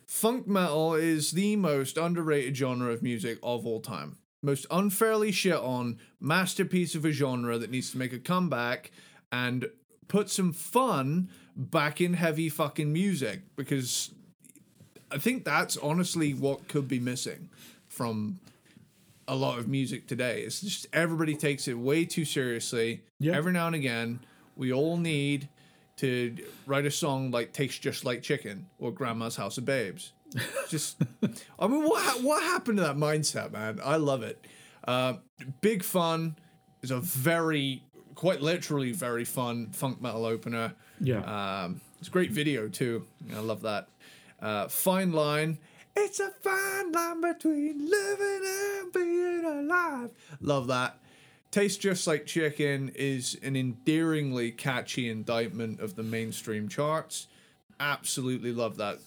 funk metal is the most underrated genre of music of all time. Most unfairly shit on masterpiece of a genre that needs to make a comeback and put some fun back in heavy fucking music because I think that's honestly what could be missing from a lot of music today. It's just everybody takes it way too seriously. Yeah. Every now and again, we all need to write a song like "Tastes Just Like Chicken" or "Grandma's House of Babes." Just, I mean, what ha- what happened to that mindset, man? I love it. Uh, big fun, is a very, quite literally, very fun funk metal opener. Yeah. Um, it's a great video too. I love that. Uh, fine line. It's a fine line between living and being alive. Love that. Tastes Just Like Chicken is an endearingly catchy indictment of the mainstream charts. Absolutely love that.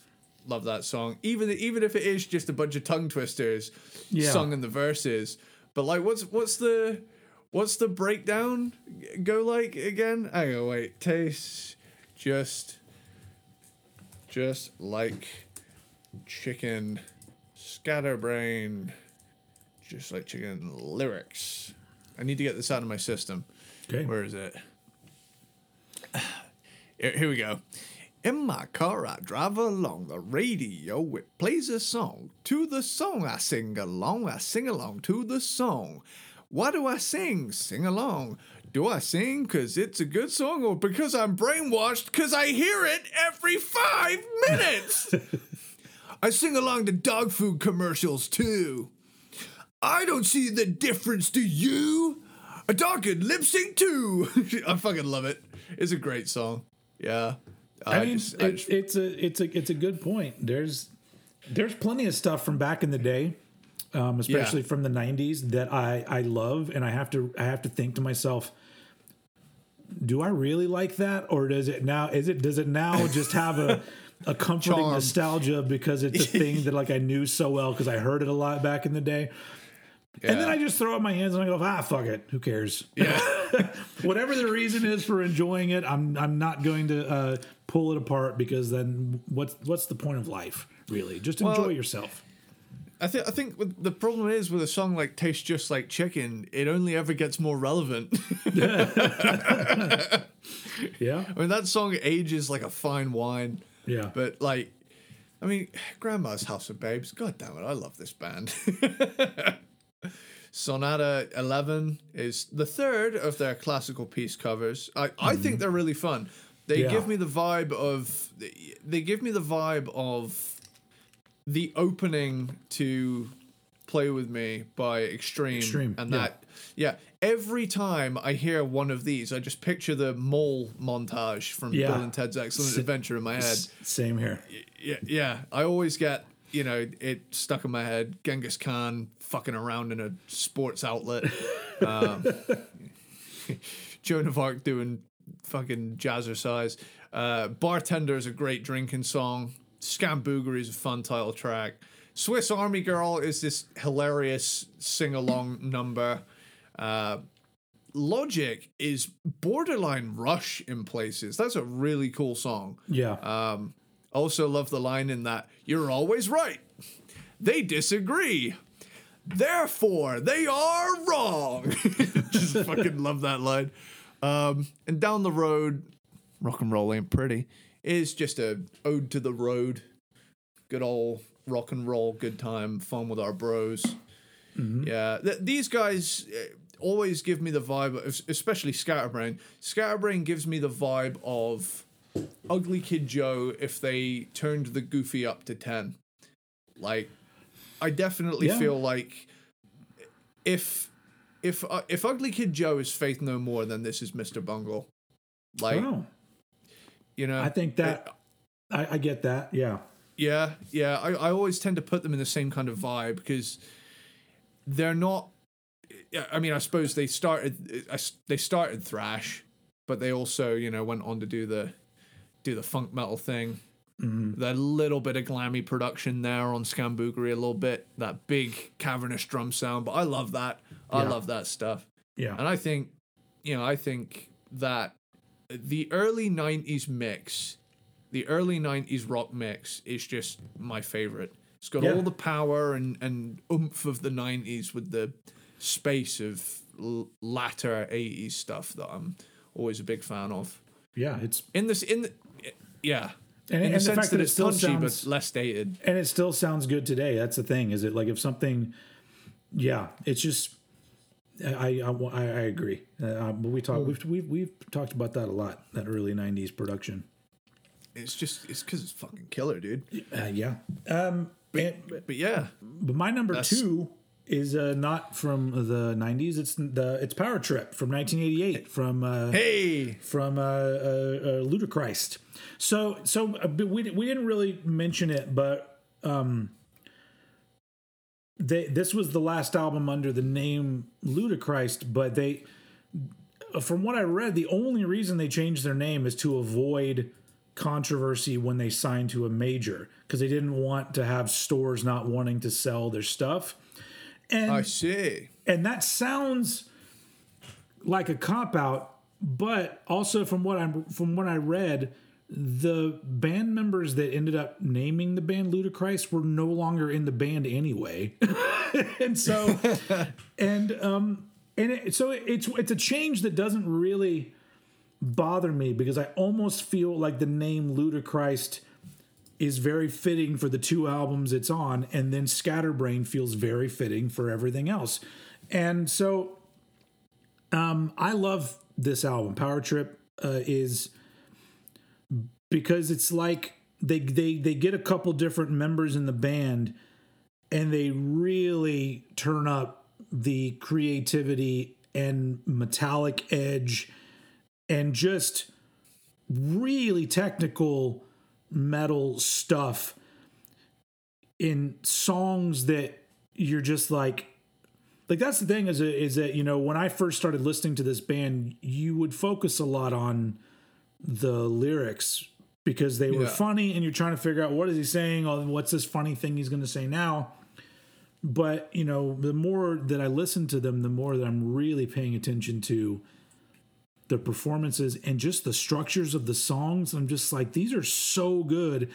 Love that song. Even even if it is just a bunch of tongue twisters Yeah. sung in the verses. But like what's what's the what's the breakdown go like again? Hang on, wait. Tastes just just like chicken scatterbrain just like chicken lyrics i need to get this out of my system okay. where is it here, here we go in my car i drive along the radio it plays a song to the song i sing along i sing along to the song why do i sing sing along do I sing because it's a good song or because I'm brainwashed because I hear it every five minutes? I sing along to dog food commercials too. I don't see the difference, do you? A dog can lip sync too. I fucking love it. It's a great song. Yeah. I mean, just- I just- it's a it's a it's a good point. There's there's plenty of stuff from back in the day, um, especially Yeah. from the '90s, that I I love, and I have to I have to think to myself, do I really like that, or does it now? Is it does it now just have a a comforting Charm. nostalgia because it's a thing that like I knew so well because I heard it a lot back in the day. And then I just throw up my hands and I go, ah, fuck it. Who cares? yeah. Whatever the reason is for enjoying it, I'm I'm not going to uh, pull it apart because then what's what's the point of life? Really, just enjoy Well, yourself. I think I think the problem is with a song like "Tastes Just Like Chicken," it only ever gets more relevant. Yeah, I mean, that song ages like a fine wine. yeah. But like, I mean, Grandma's House of Babes. God damn it, I love this band. Sonata Eleven is the third of their classical piece covers. I, I think mm-hmm. they're really fun. They Yeah. give me the vibe of they give me the vibe of the opening to Play with Me by Extreme, Extreme, and yeah. that yeah. Every time I hear one of these, I just picture the mole montage from Yeah. Bill and Ted's Excellent S- Adventure in my head. S- Same here. Yeah, yeah. I always get you know it stuck in my head. Genghis Khan fucking around in a sports outlet. Um, Joan of Arc doing fucking jazzercise. Uh, Bartender is a great drinking song. Scamboogery is a fun title track. Swiss Army Girl is this hilarious sing along number. Uh, Logic is borderline Rush in places. That's a really cool song. Yeah, Um, also love the line in that you're always right. They disagree. Therefore, they are wrong. Just fucking love that line. Um, and down the road, rock and roll ain't pretty. Is just a ode to the road. Good old rock and roll, good time, fun with our bros. Yeah, th- these guys uh, always give me the vibe, of, especially Scatterbrain. Scatterbrain gives me the vibe of Ugly Kid Joe if they turned the Goofy up to ten. Like, I definitely Yeah. feel like if if uh, if Ugly Kid Joe is Faith No More, then this is Mr. Bungle. Like, oh, you know, I think that I, I get that. Yeah, Yeah, yeah. I, I always tend to put them in the same kind of vibe because they're not. I mean, I suppose they started. They started thrash, but they also, you know, went on to do the do the funk metal thing. Mm-hmm. That little bit of glammy production there on Scamboogery, a little bit that big cavernous drum sound. But I love that. I Yeah. love that stuff. yeah, And I think, you know, I think that the early 90s mix, the early 90s rock mix is just my favorite. It's got Yeah. all the power and, and oomph of the 90s with the space of l- latter 80s stuff that I'm always a big fan of. yeah. It's In this, in the, yeah. And- in and the the sense fact that, that it it's still punchy sounds- but less dated. and it still sounds good today. That's the thing. Is it like if something? Yeah, it's just. I I, I, I agree. Uh, but we talk we've, we've we've talked about that a lot. That early '90s production. It's just, it's because it's fucking killer, dude. Uh, yeah. Um. and- But yeah, but my number That's- two is uh, not from the '90s. It's the it's Power Trip from 1988 from uh, Hey, from uh, uh, uh, Ludichrist. So so uh, we we didn't really mention it, but um, they this was the last album under the name Ludichrist, but they. From what I read, the only reason they changed their name is to avoid controversy when they signed to a major because they didn't want to have stores not wanting to sell their stuff. And I see. and that sounds like a cop out but also from what i'm from what i read the band members that ended up naming the band ludichrist were no longer in the band anyway and so and um and it, so it's it's a change that doesn't really bother me because i almost feel like the name ludichrist is very fitting for the two albums it's on, and then Scatterbrain feels very fitting for everything else. And so um, I love this album. Power Trip uh, is because it's like they they they get a couple different members in the band and they really turn up the creativity and metallic edge and just really technical metal stuff in songs that you're just like like that's the thing is that, is that you know when I first started listening to this band you would focus a lot on the lyrics because they were Yeah. funny and you're trying to figure out what is he saying or what's this funny thing he's going to say now but you know the more that I listen to them the more that I'm really paying attention to the performances and just the structures of the songs. I'm just like, these are so good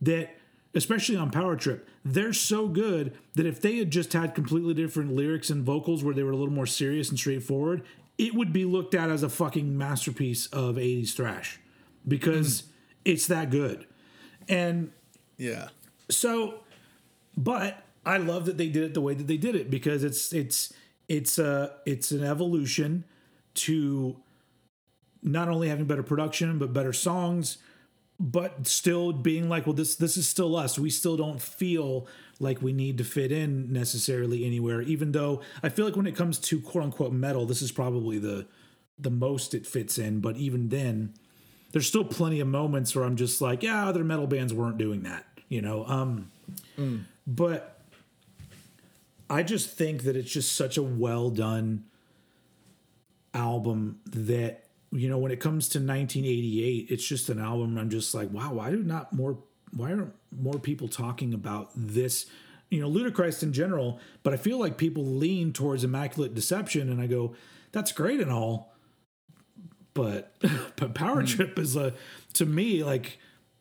that, especially on Power Trip, they're so good that if they had just had completely different lyrics and vocals where they were a little more serious and straightforward, it would be looked at as a fucking masterpiece of 80s thrash because mm-hmm. it's that good. And Yeah. so but i love that they did it the way that they did it because it's it's it's a it's an evolution to not only having better production but better songs but still being like well this this is still us. We still don't feel like we need to fit in necessarily anywhere even though i feel like when it comes to quote unquote metal this is probably the the most it fits in. But even then there's still plenty of moments where i'm just like yeah other metal bands weren't doing that you know? Um but i just think that it's just such a well done album that you know when it comes to 1988 it's just an album i'm just like wow why do not more why aren't more people talking about this you know ludichrist in general but i feel like people lean towards immaculate deception and i go that's great and all but but power hmm. trip is a to me like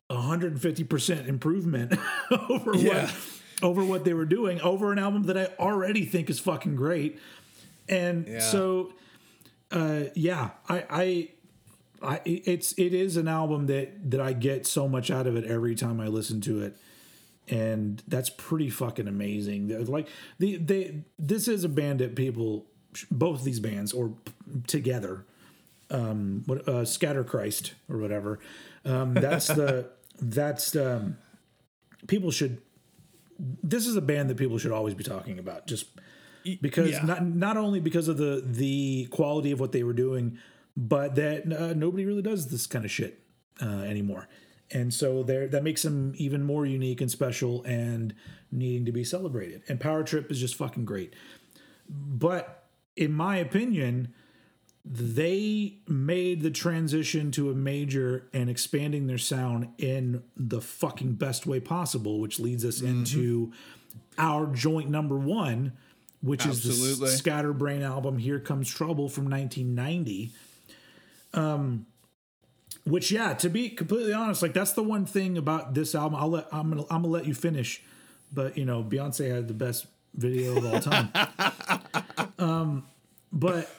150% improvement over Yeah. what over what they were doing over an album that i already think is fucking great and Yeah. so uh yeah i i I, it's it is an album that that I get so much out of it every time I listen to it, and that's pretty fucking amazing. Like the they this is a band that people both these bands or together, um, what uh, Scatter Christ or whatever. Um, that's the that's um, people should. This is a band that people should always be talking about, just because yeah. not not only because of the the quality of what they were doing, but that uh, nobody really does this kind of shit uh, anymore. And so there that makes them even more unique and special and needing to be celebrated. And Power Trip is just fucking great. But in my opinion, they made the transition to a major and expanding their sound in the fucking best way possible, which leads us into our joint number one, which is the Scatterbrain album "Here Comes Trouble" from 1990. Um, which yeah, to be completely honest, like that's the one thing about this album. I'll let I'm gonna I'm gonna let you finish, but you know Beyonce had the best video of all time. um, but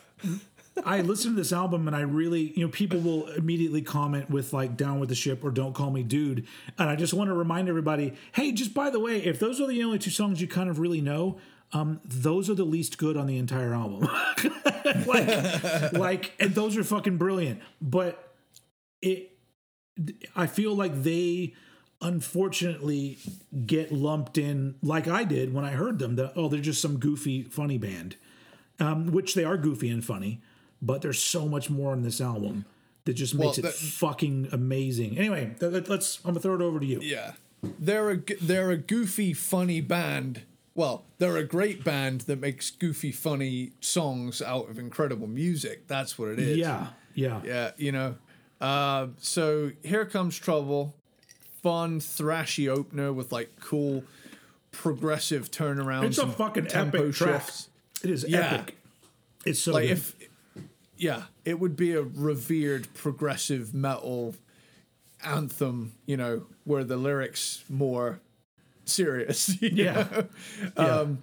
I listened to this album and I really, you know, people will immediately comment with like "Down with the Ship" or "Don't Call Me Dude," and I just want to remind everybody, hey, just by the way, if those are the only two songs you kind of really know, um, those are the least good on the entire album. like, like, and those are fucking brilliant, but it, I feel like they unfortunately get lumped in like I did when I heard them. That oh, they're just some goofy, funny band, um, which they are goofy and funny, but there's so much more on this album that just makes Well, it fucking amazing. Anyway, let's. I'm gonna throw it over to you. Yeah, they're a they're a goofy, funny band. Well, they're a great band that makes goofy, funny songs out of incredible music. That's what it is. Yeah, yeah, yeah. You know, uh, so here comes trouble. Fun, thrashy opener with like cool, progressive turnarounds. It's a fucking tempo epic track. shifts. It is Yeah. epic. It's so like good. if yeah it would be a revered progressive metal anthem you know where the lyrics more serious Yeah. Yeah. Um,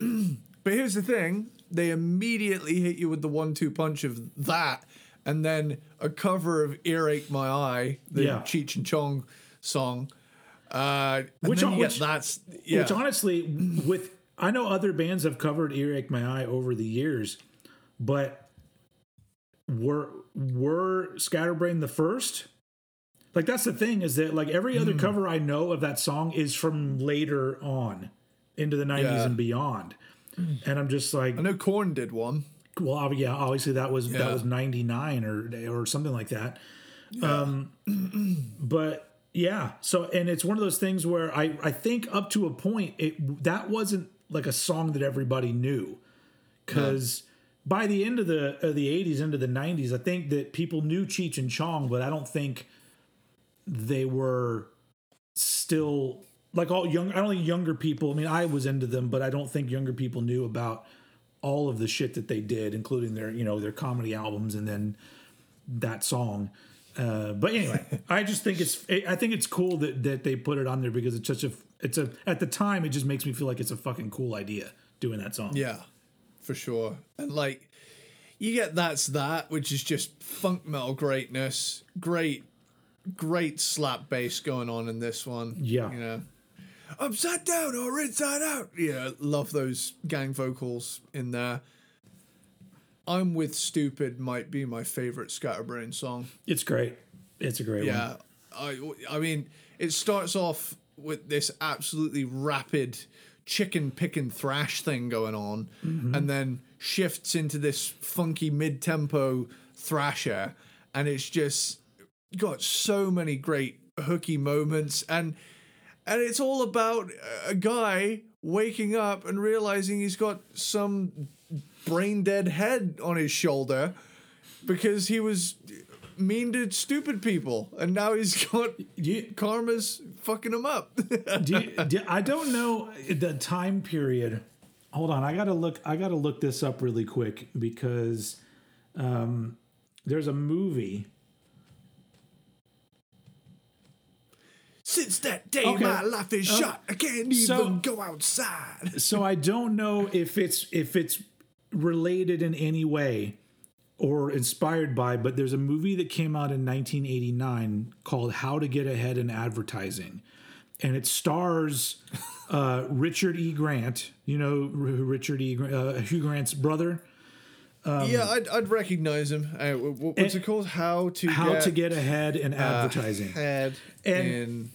but here's the thing they immediately hit you with the one-two punch of that and then a cover of earache my eye the Yeah. cheech and chong song uh Which- then which- that's yeah Which honestly, with I know other bands have covered "Earache My Eye" over the years, but were were Scatterbrain the first? Like that's the thing is that like every Hmm. other cover I know of that song is from later on into the '90s Yeah. and beyond, and I'm just like, i know Korn did one. Well, yeah, obviously that was that was '99 or or something like that. Um, but yeah, so and it's one of those things where I I think up to a point it that wasn't like a song that everybody knew. Because by the end of the of the '80s into the '90s, I think that people knew Cheech and Chong, but I don't think they were still like all young. I don't think younger people. I mean, I was into them, but I don't think younger people knew about all of the shit that they did, including their you know their comedy albums and then that song. Uh, but anyway, I just think it's I think it's cool that that they put it on there because it's such a it's a at the time it just makes me feel like it's a fucking cool idea doing that song. Yeah, for sure. And like, you get that's that, which is just funk metal greatness. Great, great slap bass going on in this one. Yeah. you know, upside down or inside out. Yeah, love those gang vocals in there. I'm with stupid might be my favorite Scatterbrain song. It's great. It's a great one. Yeah, I I mean, it starts off with this absolutely rapid chicken pick and thrash thing going on, mm-hmm. and then shifts into this funky mid tempo thrasher, and it's just got so many great hooky moments, and and it's all about a guy waking up and realizing he's got some brain dead head on his shoulder because he was mean to stupid people and now he's got You- karma's fucking him up do you, do, I don't know the time period. Hold on, I gotta look. I gotta look this up really quick because um, there's a movie. Since that day Okay. my life is shot i can't even so- go outside So I don't know if it's if it's related in any way or inspired by, but there's a movie that came out in 1989 called How to Get Ahead in Advertising. And it stars uh, Richard E. Grant. You know Richard E. Grant, uh, Hugh Grant's brother. yeah I'd, I'd recognize him uh, wh- wh- what's it called how to How get to Get Ahead in Advertising. head And- in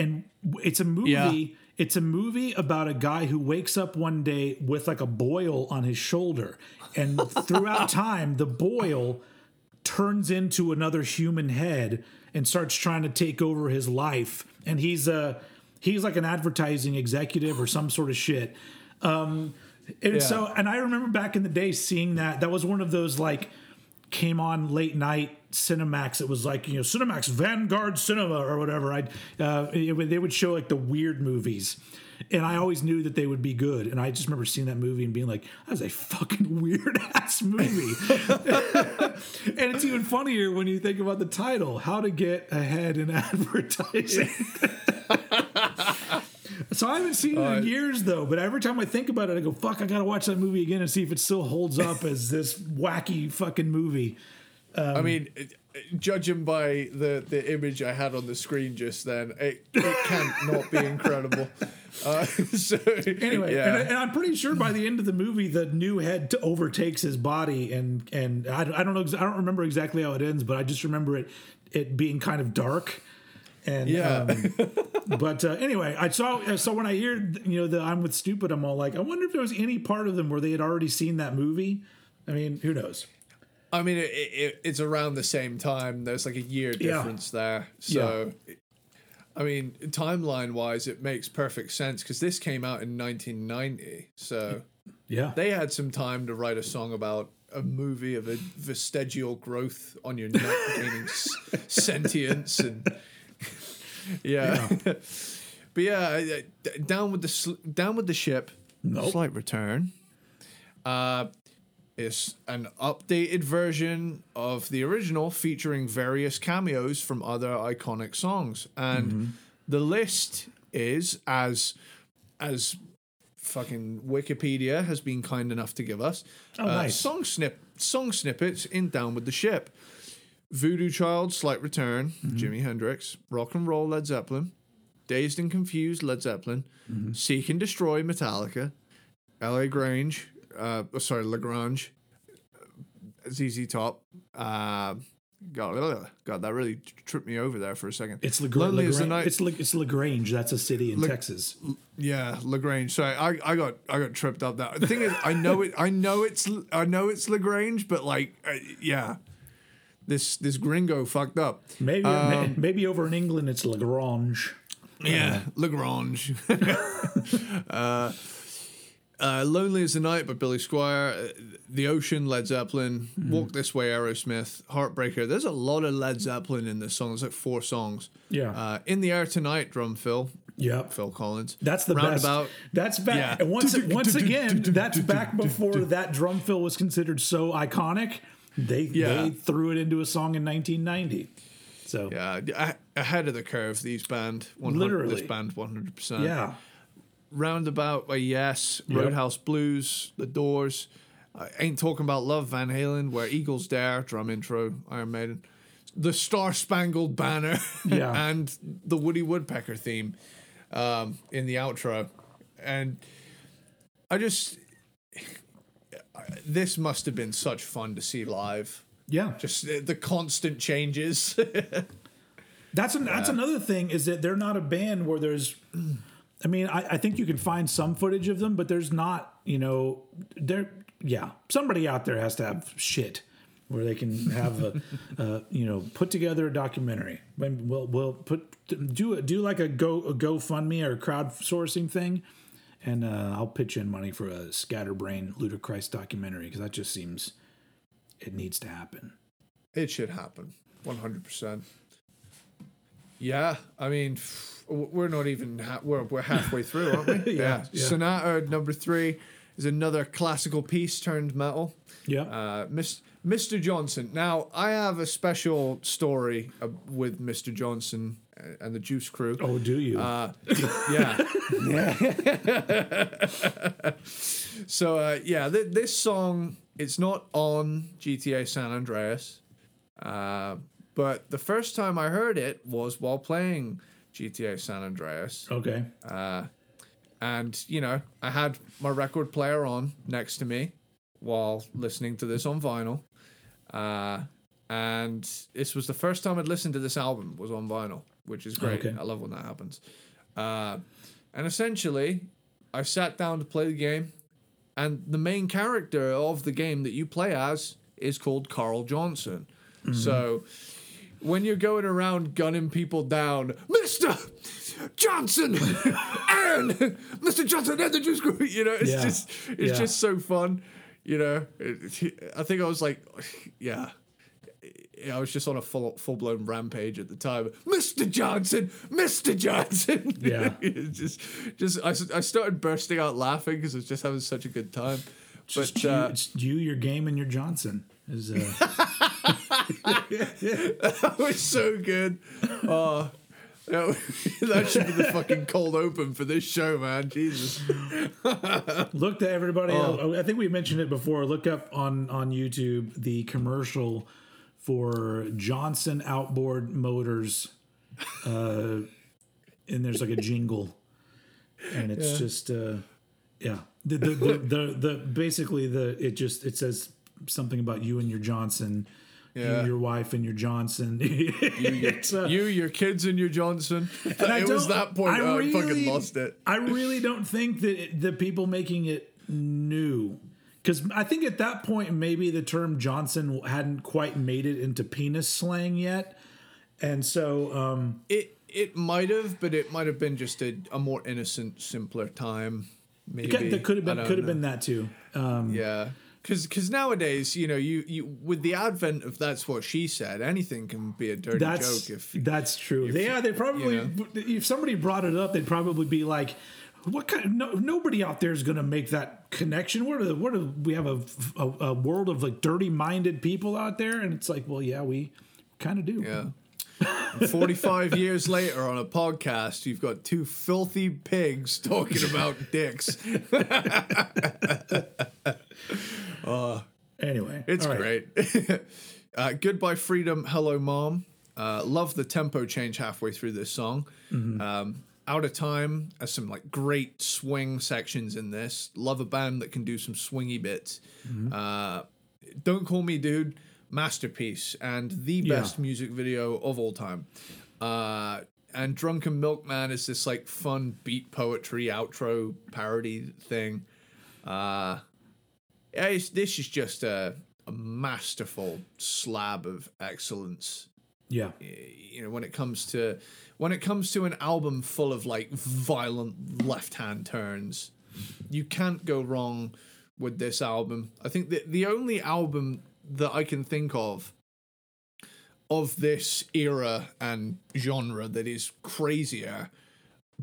and it's a movie Yeah. it's a movie about a guy who wakes up one day with like a boil on his shoulder and throughout time the boil turns into another human head and starts trying to take over his life and he's a he's like an advertising executive or some sort of shit um and Yeah. so and i remember back in the day seeing that that was one of those like came on late night Cinemax. It was like you know Cinemax Vanguard Cinema or whatever. I uh, would- they would show like the weird movies, and I always knew that they would be good. And I just remember seeing that movie and being like, "That was a fucking weird ass movie." and it's even funnier when you think about the title: "How to Get Ahead in Advertising." So I haven't seen it in years though, but every time I think about it, I go, "Fuck! I gotta watch that movie again and see if it still holds up as this wacky fucking movie." I mean, judging by the, the image I had on the screen just then, it, it can't not be incredible. Uh, so Anyway, yeah. and, and I'm pretty sure by the end of the movie, the new head t- overtakes his body, and and I, don't- I don't know, I don't remember exactly how it ends, but I just remember it it being kind of dark, And Yeah. um, but uh, anyway, I saw so when I hear you know the I'm with stupid, I'm all like, I wonder if there was any part of them where they had already seen that movie. I mean, who knows? I mean, it, it, it's around the same time. There's like a year Yeah. difference there. So, I mean, timeline wise, it makes perfect sense because this came out in 1990. So Yeah, they had some time to write a song about a movie of a vestigial growth on your neck gaining s- sentience and yeah. but yeah, I- I- down with the sl- down with the ship. Nope. Slight return. Uh, is an updated version of the original featuring various cameos from other iconic songs, and mm-hmm. the list is as as fucking Wikipedia has been kind enough to give us. Oh, uh, nice. Song snip song snippets in Down with the Ship. Voodoo Child, Slight Return, mm-hmm. Jimi Hendrix, Rock and Roll, Led Zeppelin, Dazed and Confused, Led Zeppelin, mm-hmm. Seek and Destroy, Metallica, L.A. Grange, uh, sorry, Lagrange, ZZ Top. Uh, God, God, that really tripped me over there for a second. it's Lagra- Lonely as the Lagrange. Night- It's La- it's Lagrange. That's a city in Texas. Yeah, Lagrange. Sorry, I, I got I got tripped up. That the thing is, I know it. I know it's I know it's Lagrange, but like, uh, yeah, this this gringo fucked up. Maybe Um, maybe over in England it's Lagrange. Yeah, Lagrange. uh, uh, Lonely as the Night by Billy Squier. uh, The Ocean, Led Zeppelin. Walk This Way, Aerosmith. Heartbreaker. There's a lot of Led Zeppelin in this song. There's like four songs. Yeah. Uh, in the Air Tonight, drum fill. Yep. Phil Collins. That's the Roundabout. best. That's back. Yeah. And once once again, that's back before that drum fill was considered so iconic. They Yeah. they threw it into a song in 1990. So Yeah, ahead of the curve. These band, Literally. this band, one hundred percent. yeah, Roundabout by Yes, Roadhouse Blues, The Doors. I ain't talking about Love, Van Halen, Where Eagles Dare, drum intro, Iron Maiden, The Star Spangled Banner, Yeah. and the Woody Woodpecker theme um, in the outro, and I just. This must have been such fun to see live. yeah. Just the, the constant changes. That's an, that's another thing is that they're not a band where there's. I mean, I, I think you can find some footage of them, but there's not. You know, there. Yeah, somebody out there has to have shit where they can have a, uh, you know, put together a documentary. When we'll we'll put do a, do like a go a GoFundMe or crowdsourcing thing, and uh, I'll pitch in money for a Scatterbrain Ludichrist documentary because that just seems it needs to happen. It should happen, one hundred percent. Yeah, I mean, we're not even ha- we're we're halfway through, aren't we? Yeah, yeah. Sonata number three is another classical piece turned metal. Yeah. Uh, Miss, Mr. Johnson. Now, I have a special story uh, with Mr. Johnson and the Juice Crew. oh, do you? Uh, yeah. so uh, yeah, th- this song it's not on GTA San Andreas, uh, but the first time I heard it was while playing GTA San Andreas, okay. and you know I had my record player on next to me while listening to this on vinyl. Uh, and this was the first time I'd listened to this album was on vinyl, which is great. Okay. I love when that happens. Uh, and essentially, I sat down to play the game, and the main character of the game that you play as is called Carl Johnson. So when you're going around gunning people down, Mister Johnson and Mister Johnson and the Juice Crew, you know, it's Yeah. just it's Yeah. just so fun, you know. I think I was like, yeah. I was just on a full full blown rampage at the time. Mr. Johnson, Mr. Johnson. Yeah. It's just just I started bursting out laughing because I was just having such a good time. Just But you, uh, it's you, your game, and your Johnson is. Uh, that was so good. Oh, that, that should be the fucking cold open for this show, man. Jesus. look to everybody. Oh. I think we mentioned it before. Look up on on YouTube the commercial for Johnson Outboard Motors, uh, and there's like a jingle, and it's just uh, yeah. The the, the the the basically the it just it says something about you and your Johnson. Yeah. You, your wife, and your Johnson. It's, uh, You, your kids, and your Johnson. I it was that point. I I, really- fucking lost it. I really don't think that it, the people making it knew. Because I think at that point, maybe the term Johnson hadn't quite made it into penis slang yet. And so, um, It it might have, but it might have been just a, a more innocent, simpler time. Maybe that could have been could have been that too. Um, Yeah. Because because nowadays, you know, you, you with the advent of that's what she said, anything can be a dirty that's joke. If that's true. yeah, they probably you if somebody brought it up, they'd probably be like, "What kind? Of, no, nobody out there is going to make that connection. What are the, what are we have a, a a world of like dirty minded people out there?" And it's like, well, yeah, we kind of do. yeah. 45 years later on a podcast, you've got two filthy pigs talking about dicks. Anyway, It's right. great. uh, Goodbye Freedom, Hello Mom. Uh, love the tempo change halfway through this song. Mm-hmm. Um, Out of Time has some like great swing sections in this. Love a band that can do some swingy bits. Mm-hmm. Uh, Don't Call Me Dude, masterpiece and the Yeah. best music video of all time. Uh, and Drunken Milkman is this like fun beat poetry outro parody thing. Uh, this is just a, a masterful slab of excellence. Yeah, You know, when it comes to when it comes to an album full of like violent left-hand turns, you can't go wrong with this album. I think that the only album that I can think of of this era and genre that is crazier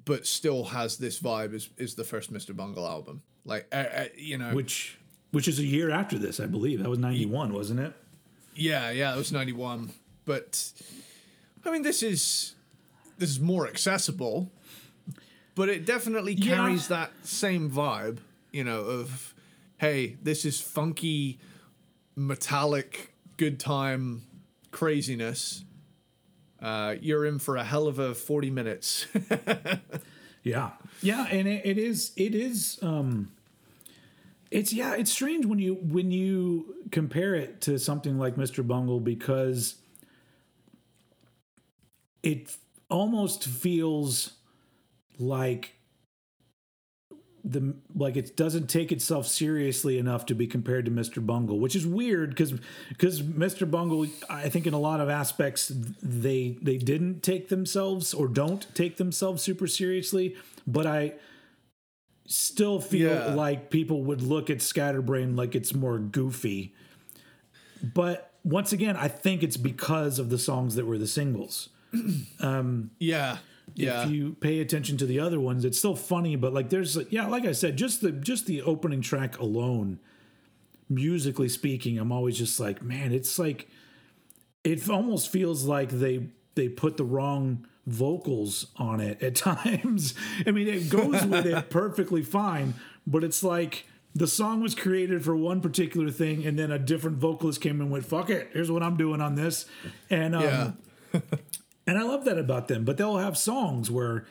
but still has this vibe is, is the first Mr. Bungle album. Like, uh, uh, you know, which which is a year after this, I believe. That was ninety one, wasn't it? Yeah, yeah, it was ninety one. But I mean, this is this is more accessible, but it definitely Yeah. carries that same vibe. You know, of hey, this is funky, metallic, good time craziness. Uh, you're in for a hell of a forty minutes. Yeah, yeah, and it, it is it is um, it's yeah, it's strange when you when you compare it to something like Mr. Bungle because it almost feels like the like it doesn't take itself seriously enough to be compared to Mr. Bungle, which is weird because because Mr. Bungle, I think in a lot of aspects they they didn't take themselves or don't take themselves super seriously, but I still feel Yeah. like people would look at Scatterbrain like it's more goofy. But once again, I think it's because of the songs that were the singles um, yeah, yeah, if you pay attention to the other ones it's still funny but like there's yeah like i said just the just the opening track alone musically speaking i'm always just like man it's like it almost feels like they they put the wrong vocals on it at times. I mean it goes with it perfectly fine but it's like the song was created for one particular thing and then a different vocalist came and went fuck it here's what i'm doing on this. And um, yeah. and I love that about them. But they'll have songs where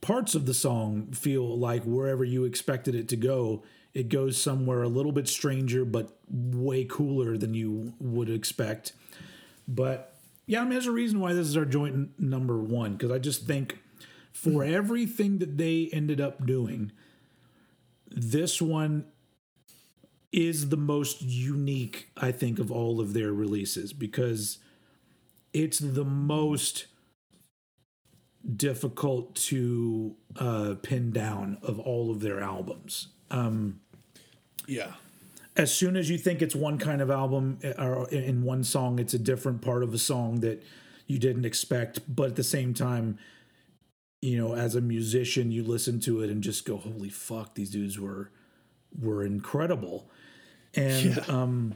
parts of the song feel like wherever you expected it to go, it goes somewhere a little bit stranger, but way cooler than you would expect. But yeah, I mean, there's a reason why this is our joint n- number one because I just think for hmm. everything that they ended up doing, this one is the most unique, I think, of all of their releases because it's the most difficult to uh, pin down of all of their albums. yeah. As soon as you think it's one kind of album uh, or in one song, it's a different part of a song that you didn't expect. But at the same time, you know, as a musician, you listen to it and just go, "Holy fuck, these dudes were were incredible." And um,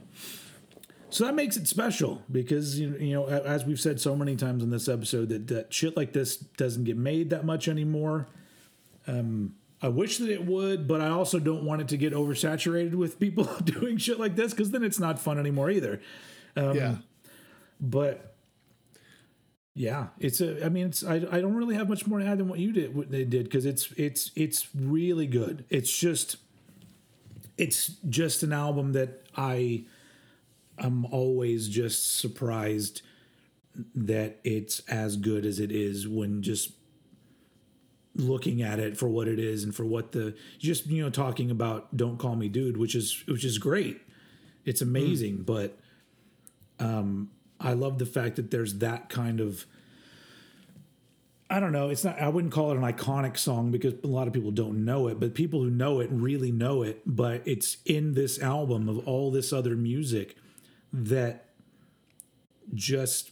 so that makes it special because you you know, as we've said so many times in this episode, that that shit like this doesn't get made that much anymore. Um, I wish that it would, but I also don't want it to get oversaturated with people doing shit like this because then it's not fun anymore either. yeah. But yeah, it's a. I mean, it's. I, I don't really have much more to add than what you did. What they did because it's it's it's really good. It's just it's just an album that I I'm always just surprised that it's as good as it is when just looking at it for what it is and for what the just you know talking about don't call me dude which is which is great it's amazing mm. but um i love the fact that there's that kind of I don't know. It's not. I wouldn't call it an iconic song because a lot of people don't know it, but people who know it really know it. But it's in this album of all this other music that just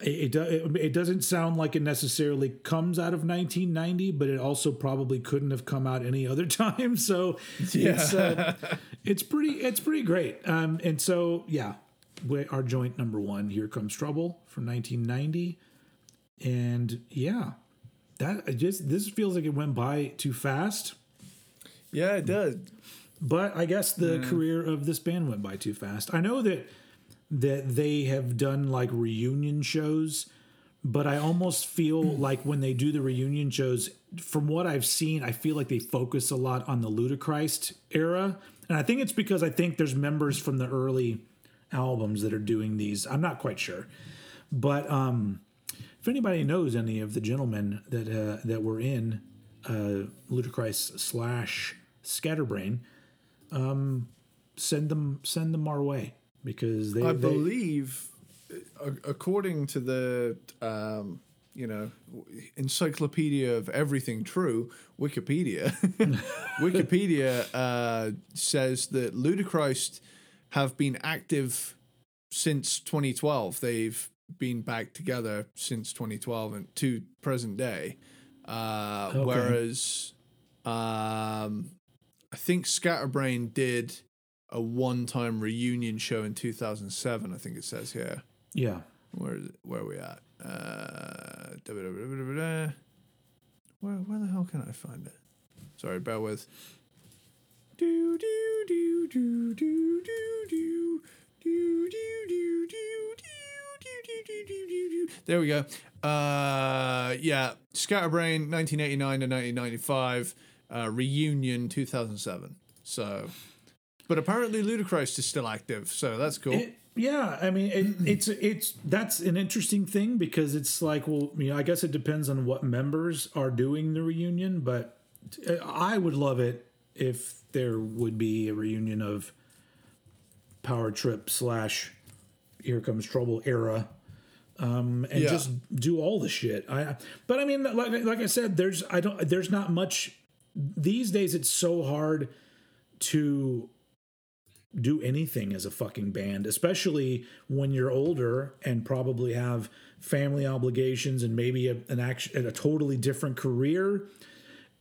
it, it, it doesn't sound like it necessarily comes out of 1990 but it also probably couldn't have come out any other time. So yeah. it's uh, it's pretty it's pretty great. Um and so yeah we, our joint number one here comes trouble from 1990 and yeah that just this feels like it went by too fast. Yeah it does but i guess the yeah. career of this band went by too fast i know that that they have done like reunion shows but i almost feel like when they do the reunion shows from what i've seen i feel like they focus a lot on the ludichrist era and i think it's because i think there's members from the early albums that are doing these. I'm not quite sure, but um, if anybody knows any of the gentlemen that uh, that were in uh, Ludichrist slash Scatterbrain, um, send them send them our way because they. I they, believe, according to the. Um, you know, encyclopedia of everything true, Wikipedia. Wikipedia uh, says that Ludichrist have been active since 2012. They've been back together since 2012 and to present day. Uh, okay. Whereas um, I think Scatterbrain did a one time reunion show in 2007, I think it says here. Yeah. Where is it? Where are we at? Uh, where, where the hell can I find it? Sorry, bear with. Do, do, do, do, do, do. There we go. Uh, yeah, Scatterbrain, 1989 to 1995, uh, Reunion, 2007. So, but apparently Ludichrist is still active, so that's cool. It, yeah, I mean, it, it's it's that's an interesting thing because it's like, well, you know, I guess it depends on what members are doing the reunion, but I would love it if there would be a reunion of Power Trip slash Here Comes Trouble era um, and yeah. just do all the shit. I, but I mean, like, like I said, there's I don't there's not much these days. It's so hard to do anything as a fucking band, especially when you're older and probably have family obligations and maybe a, an action a totally different career.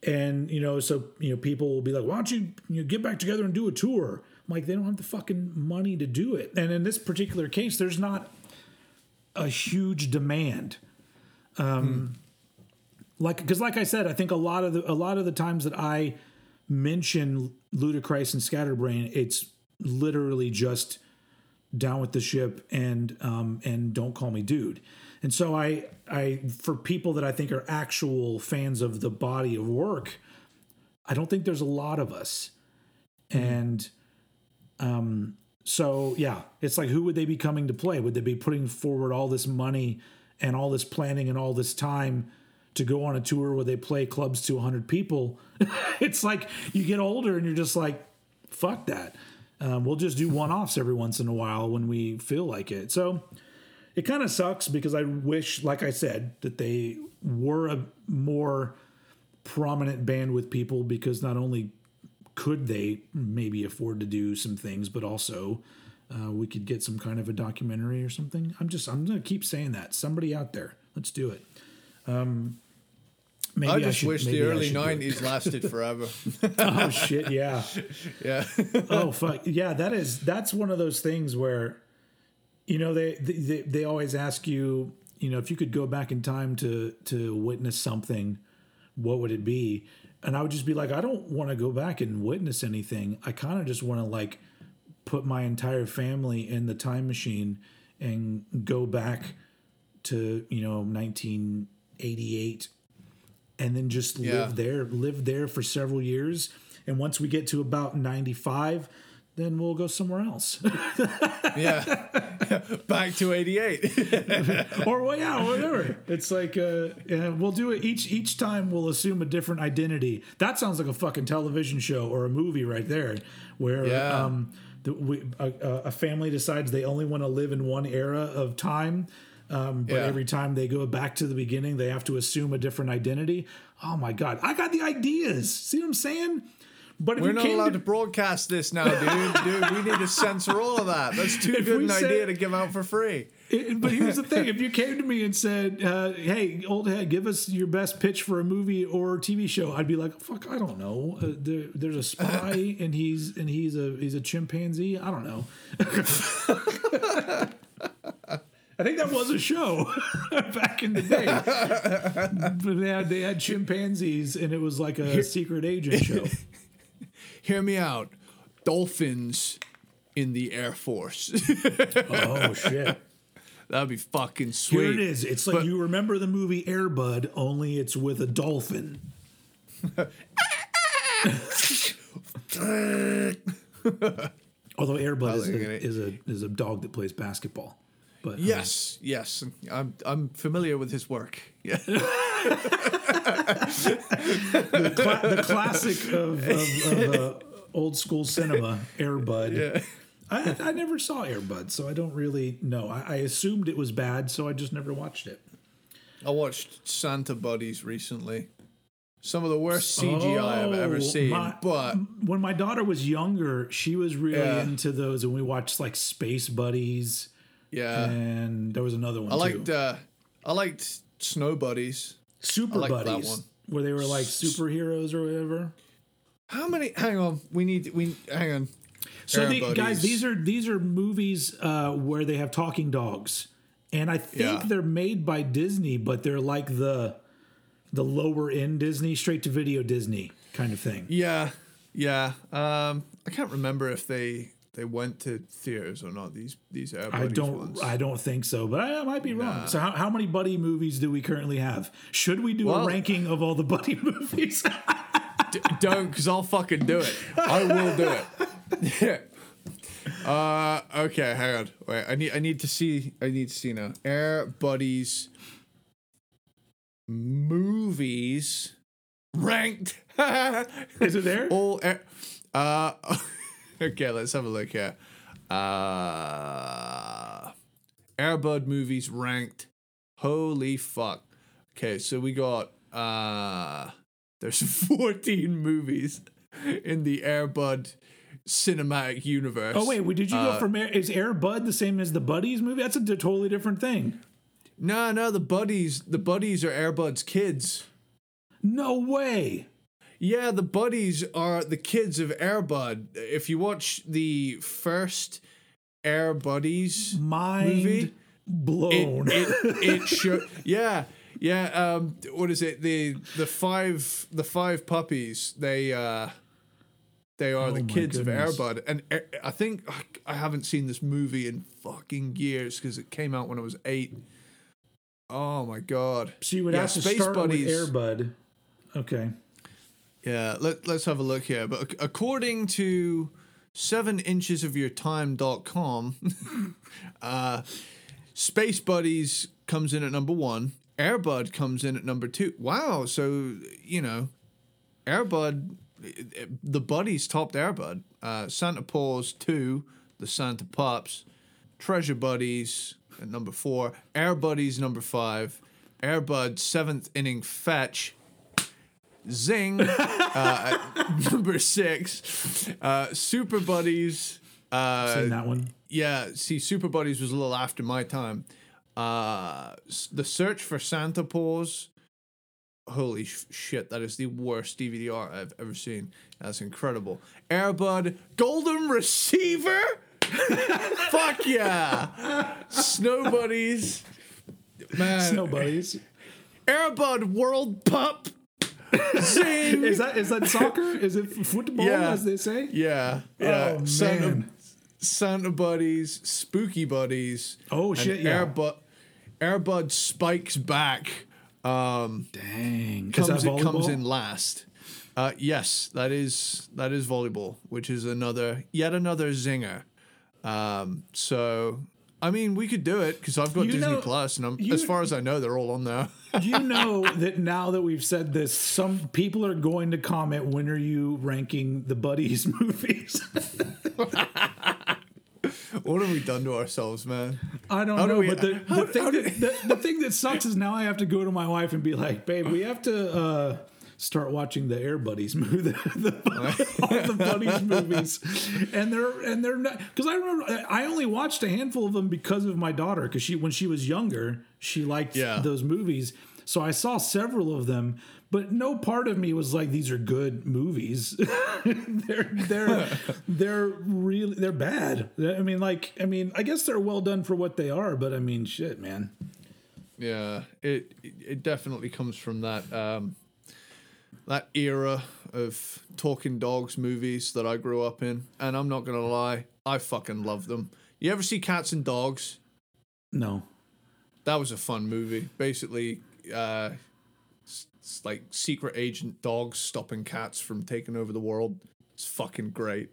And you know, so you know, people will be like, "Why don't you, you know, get back together and do a tour?" I'm like, they don't have the fucking money to do it. And in this particular case, there's not a huge demand. Um, hmm. Like, because like I said, I think a lot of the a lot of the times that I mention Ludichrist and Scatterbrain, it's literally just down with the ship and um, and don't call me dude. And so I I for people that I think are actual fans of the body of work, I don't think there's a lot of us. Mm-hmm. And um so yeah, it's like who would they be coming to play? Would they be putting forward all this money and all this planning and all this time to go on a tour where they play clubs to 100 people? it's like you get older and you're just like, fuck that. Um, we'll just do one offs every once in a while when we feel like it. So it kind of sucks because I wish, like I said, that they were a more prominent band with people because not only could they maybe afford to do some things, but also uh, we could get some kind of a documentary or something. I'm just I'm gonna keep saying that. Somebody out there, let's do it. Um, maybe I just I should, wish the early '90s lasted forever. oh shit! Yeah, yeah. oh fuck! Yeah, that is that's one of those things where, you know, they they they always ask you, you know, if you could go back in time to to witness something, what would it be? and I would just be like, I don't want to go back and witness anything. I kind of just want to like put my entire family in the time machine and go back to you know 1988 and then just yeah. live there live there for several years and once we get to about 95 then we'll go somewhere else. Yeah. Back to 88. or well, yeah, whatever. It's like uh, yeah, we'll do it each each time. We'll assume a different identity. That sounds like a fucking television show or a movie right there, where Yeah. um, the, we, a, a- a family decides they only want to live in one era of time. Um, but Yeah. every time they go back to the beginning, they have to assume a different identity. Oh my god, I got the ideas. See what I'm saying? But if We're not allowed to- to broadcast this now, dude. Dude, we need to censor all of that. That's too If good an said- idea to give out for free. It- but here's the thing: if you came to me and said, uh, "Hey, old head, give us your best pitch for a movie or TV show," I'd be like, "Fuck, I don't know. Uh, there, there's a spy, and he's and he's a he's a chimpanzee. I don't know." I think that was a show back in the day. But they had they had chimpanzees, and it was like a secret agent show. Hear me out. Dolphins in the Air Force. Oh shit! That'd be fucking sweet. Here it is. It's like But- you remember the movie Airbud, only it's with a dolphin. Although Airbud is like a, it. is a is a dog that plays basketball. But Yes, yes. I'm I'm familiar with his work. Yeah. the, cla- the classic of, of, of uh, old school cinema, Airbud. Yeah. I, I never saw Airbud, so I don't really know. I, I assumed it was bad, so I just never watched it. I watched Santa Buddies recently. Some of the worst CGI I've ever Oh, seen. my- but when my daughter was younger, she was really Yeah. into those, and we watched like Space Buddies, yeah. and there was another one I liked too, uh I liked Snow Buddies. Super Buddies, one. where they were like superheroes or whatever. How many hang on, we need we hang on. So the, guys, these are these are movies uh, where they have talking dogs, and I think Yeah. they're made by Disney, but they're like the the lower end Disney, straight to video Disney kind of thing. Yeah, yeah. Um, I can't remember if they they went to theaters or not. These these Air Buddies I don't. ones. I don't think so, but I, I might be wrong. So, how, how many buddy movies do we currently have? Should we do a ranking of all the buddy movies? D- don't, because I'll fucking do it. I will do it. uh, okay, hang on. Wait, I need I need to see. I need to see now. Air Buddies movies ranked. Is it there? All air, uh, okay, let's have a look here. Uh, Airbud movies ranked. Holy fuck. Okay, so we got uh there's 14 movies in the Airbud cinematic universe. Oh wait, wait, did you Uh, go from Air, is Airbud the same as the Buddies movie? That's a d- totally different thing. No, no, the buddies, the buddies are Airbud's kids. No way. Yeah, the buddies are the kids of Airbud. If you watch the first Air Buddies Mind Movie? blown. it it, it show yeah yeah um what is it the the five the five puppies they uh they are the Oh my kids goodness. of Airbud and Air- I think I haven't seen this movie in fucking years because it came out when I was eight. Oh my god! so you would yeah, have to Space start Buddies. with Air Bud. Okay. Yeah, let, let's have a look here. But according to 7inchesofyourtime.com, uh, Space Buddies comes in at number one. Airbud comes in at number two. Wow. So, you know, Airbud, the buddies topped Airbud. Uh, Santa Paws 2, the Santa Pups. Treasure Buddies at number four. Air Buddies number five. Airbud seventh inning fetch. Zing uh, number six. Uh, Super Buddies. Uh, Seen that one. yeah, see, Super Buddies was a little after my time. Uh, the Search for Santa Paws. Holy sh- shit, that is the worst DVD art I've ever seen. That's incredible. Airbud Golden Receiver. Fuck yeah. Snow Buddies. Man. Snow Buddies. Airbud World Pup. Is that is that soccer? Is it football, Yeah. as they say? yeah. Yeah. Oh, Santa, man. Santa Buddies, Spooky Buddies. Oh, shit, yeah. Airbud, Airbud Spikes Back. Um, Dang. Comes that it comes in last. Uh, yes, that is that is volleyball, which is another yet another zinger. Um, so I mean, we could do it because I've got You Disney know- Plus, and I'm, you- as far as I know, they're all on there. you know that now that we've said this, some people are going to comment, when are you ranking the Buddies movies? what have we done to ourselves, man? I don't How do know, we- but the, how- the, thing that, the, the thing that sucks is now I have to go to my wife and be like, babe, we have to uh, start watching the Air Buddies movie, the, the, all the Buddies movies, and they're and they're not because I remember I only watched a handful of them because of my daughter because she when she was younger she liked Yeah. those movies, so I saw several of them. But no part of me was like, "These are good movies." they're they're they're really they're bad. I mean, like, I mean, I guess they're well done for what they are, but I mean, shit, man. Yeah, it it definitely comes from that um, that era of talking dogs movies that I grew up in, and I'm not gonna lie, I fucking love them. You ever see Cats and Dogs? No, That was a fun movie. Basically, uh, it's, like secret agent dogs stopping cats from taking over the world. It's fucking great.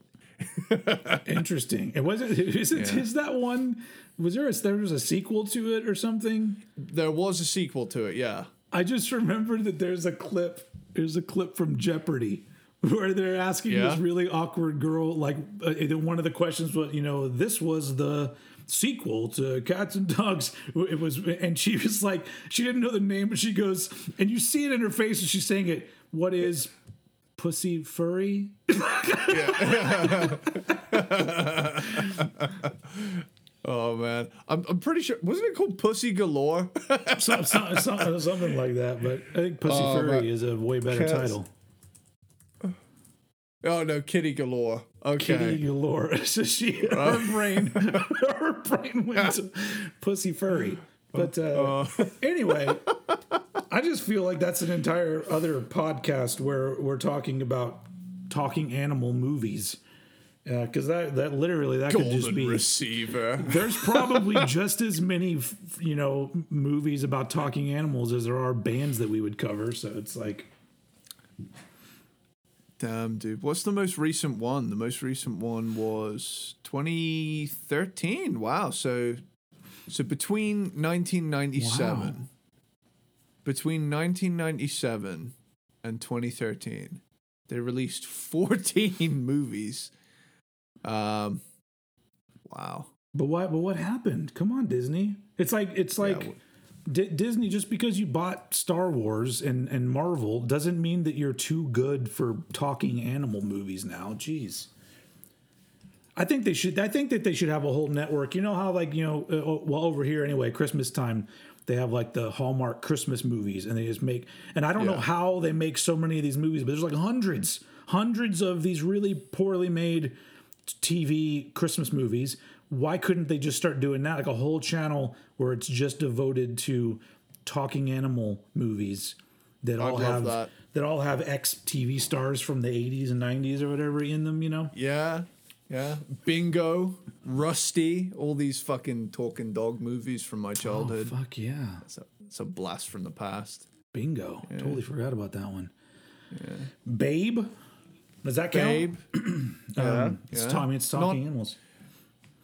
interesting. It wasn't. Is it? Yeah. Is that one? Was there a there was a sequel to it or something? There was a sequel to it, yeah. I just remember that there's a clip. There's a clip from Jeopardy where they're asking Yeah. this really awkward girl. Like uh, one of the questions was, you know, this was the sequel to Cats and Dogs. It was, and she was like, she didn't know the name, but she goes, and you see it in her face, and she's saying it. What is pussy furry? Oh man, I'm I'm pretty sure wasn't it called Pussy Galore? So- so- so- something like that. But I think pussy Oh, furry but is a way better cats- title. oh no, Kitty Galore. Okay. Kitty galore. So she, her brain, her brain went pussy furry. But uh, anyway, I just feel like that's an entire other podcast where we're talking about talking animal movies. Yeah, because that that literally that could just Golden be. receiver. There's probably just as many, you know, movies about talking animals as there are bands that we would cover. So it's like, Damn, dude. What's the most recent one? The most recent one was 2013. Wow. So, so between 1997, Wow. between 1997 and 2013, they released 14 movies. Um, wow. But what? But what happened? Come on, Disney. It's like it's like w- Di Disney. Just because you bought Star Wars and and Marvel doesn't mean that you're too good for talking animal movies now. Jeez. I think they should. I think that they should have a whole network. You know how like you know, uh, well over here anyway, Christmas time they have like the Hallmark Christmas movies, and they just make. And I don't know how they make so many of these movies, but there's like hundreds, hundreds of these really poorly made TV Christmas movies. Why couldn't they just start doing that? Like a whole channel where it's just devoted to talking animal movies that all have that. all have ex TV stars from the 80s and 90s or whatever in them, you know? Yeah. Yeah. Bingo, Rusty, all these fucking talking dog movies from my oh, childhood. Oh, fuck yeah. it's, a, it's a blast from the past. Bingo. Totally forgot about that one. Babe. Does that count? Babe. Um, it's yeah. ta- I mean, it's Not- talking animals.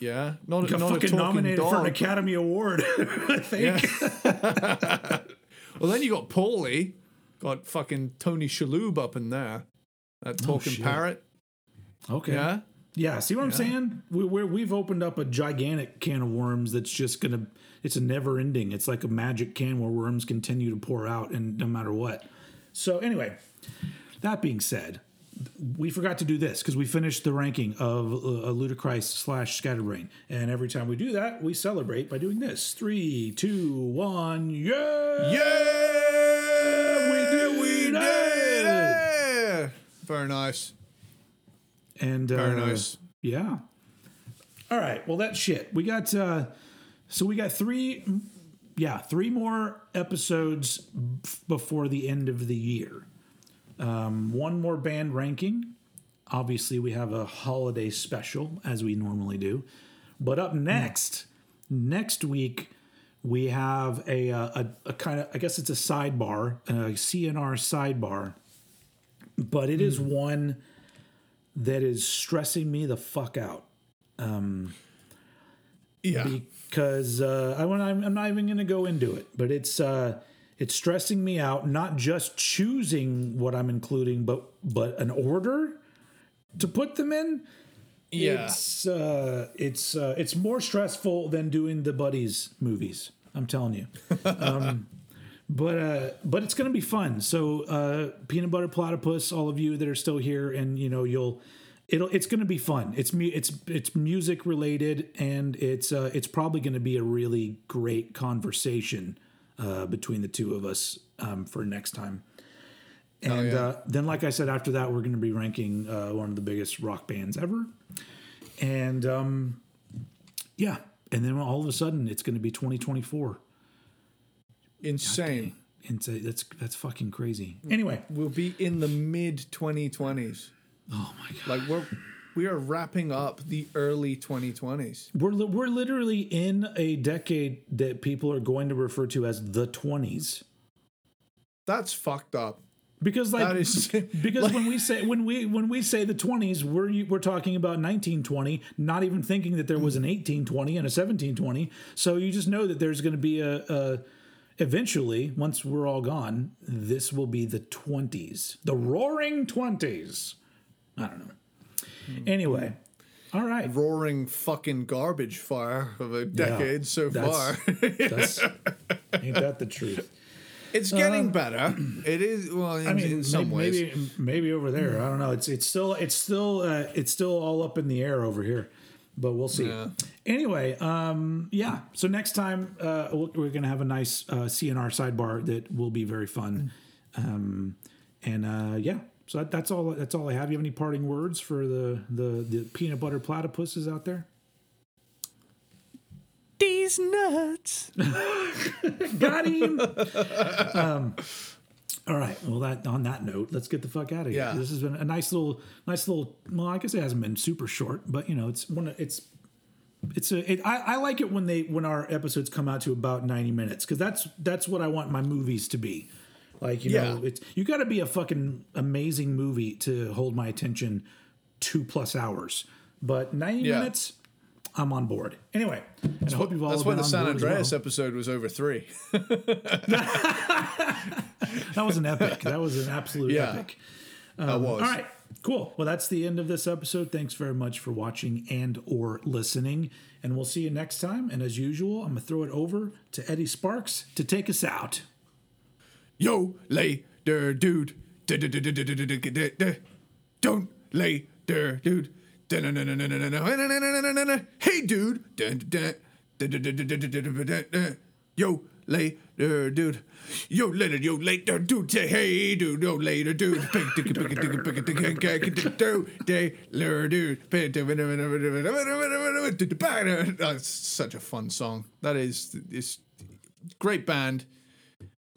Yeah. Not, Got not fucking nominated dog. for an Academy Award, I think. Well, then you got Paulie, got fucking Tony Shalhoub up in there, that talking Oh, parrot. Okay. Yeah, Yeah, see what I'm saying? We, we're, we've opened up a gigantic can of worms that's just gonna. It's a never ending. It's like a magic can where worms continue to pour out, and no matter what. So anyway, that being said, we forgot to do this because we finished the ranking of uh, Ludichrist slash Scatterbrain, and every time we do that, we celebrate by doing this: three, two, one, yeah, yeah, we did we did it. Very nice, and very uh, nice. Yeah. All right. Well, that's shit. We got uh so we got three yeah, three more episodes b- before the end of the year. Um one more band ranking. Obviously, we have a holiday special as we normally do. But up next, next week we have a uh, a, a kind of I guess it's a sidebar, a CNR sidebar but it is one that is stressing me the fuck out Um, Yeah. because uh, I I'm not even going to go into it, but it's uh, it's stressing me out. Not just choosing what I'm including, but but an order to put them in. yeah. It's uh, it's uh, it's more stressful than doing the buddies movies. I'm telling you. Um, but uh, but it's gonna be fun. So uh, peanut butter platypus, all of you that are still here, and you know you'll. It'll, it's going to be fun. It's mu- it's it's music related, and it's uh, it's probably going to be a really great conversation uh, between the two of us um, for next time. And yeah. uh, then, like I said, after that, we're going to be ranking uh, one of the biggest rock bands ever. And um, yeah, and then all of a sudden, it's going to be 2024. Insane. Insane. that's that's fucking crazy. Anyway, We'll be in the mid 2020s. oh my god, Like we're we are wrapping up the early 2020s. we're li- we're literally in a decade that people are going to refer to as the 20s. That's fucked up. Because like is because when we say when we when we say the 20s we're we're talking about 1920 not even thinking that there was an 1820 and a 1720 so you just know that there's going to be a, a eventually once we're all gone this will be the 20s the roaring 20s i don't know anyway all right roaring fucking garbage fire of a decade so that's- far. that's ain't that the truth it's getting better. It is well in, Uh, I mean, in some maybe, ways. maybe maybe over there. I don't know. It's it's still it's still uh, it's still all up in the air over here, but we'll see. Yeah. Anyway, um, yeah. So next time uh, we're gonna have a nice uh, CNR sidebar that will be very fun, um, and uh, yeah. So that, that's all. That's all I have. You have any parting words for the the the peanut butter platypuses out there? These nuts. Got him. um, all right. Well, that on that note, let's get the fuck out of here. Yeah. This has been a nice little, nice little. Well, I guess it hasn't been super short, but you know, it's one. of- It's it's a. It, I, I like it when they when our episodes come out to about ninety minutes because that's that's what I want my movies to be. Like you know, it's you got to be a fucking amazing movie to hold my attention two plus hours. But ninety Yeah. minutes, I'm on board. Anyway, and I hope you've all That's why the San board as well. Andreas episode was over three. That was an epic. That was an absolute Yeah. epic. that um, was. All right, cool. Well, that's the end of this episode. Thanks very much for watching and or listening, and we'll see you next time. And as usual, I'm gonna throw it over to Eddie Sparks to take us out. Yo, lay der dude. Don't lay der dude. Hey, dude. Yo, lay der dude. Yo, later, yo, later, dude. Hey, dude, yo, later, dude. That's such a fun song. That is, it's great band.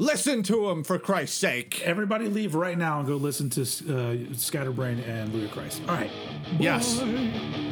Listen to them for Christ's sake. Everybody, leave right now and go listen to uh, Scatterbrain and Ludichrist. All right. Yes. Bye.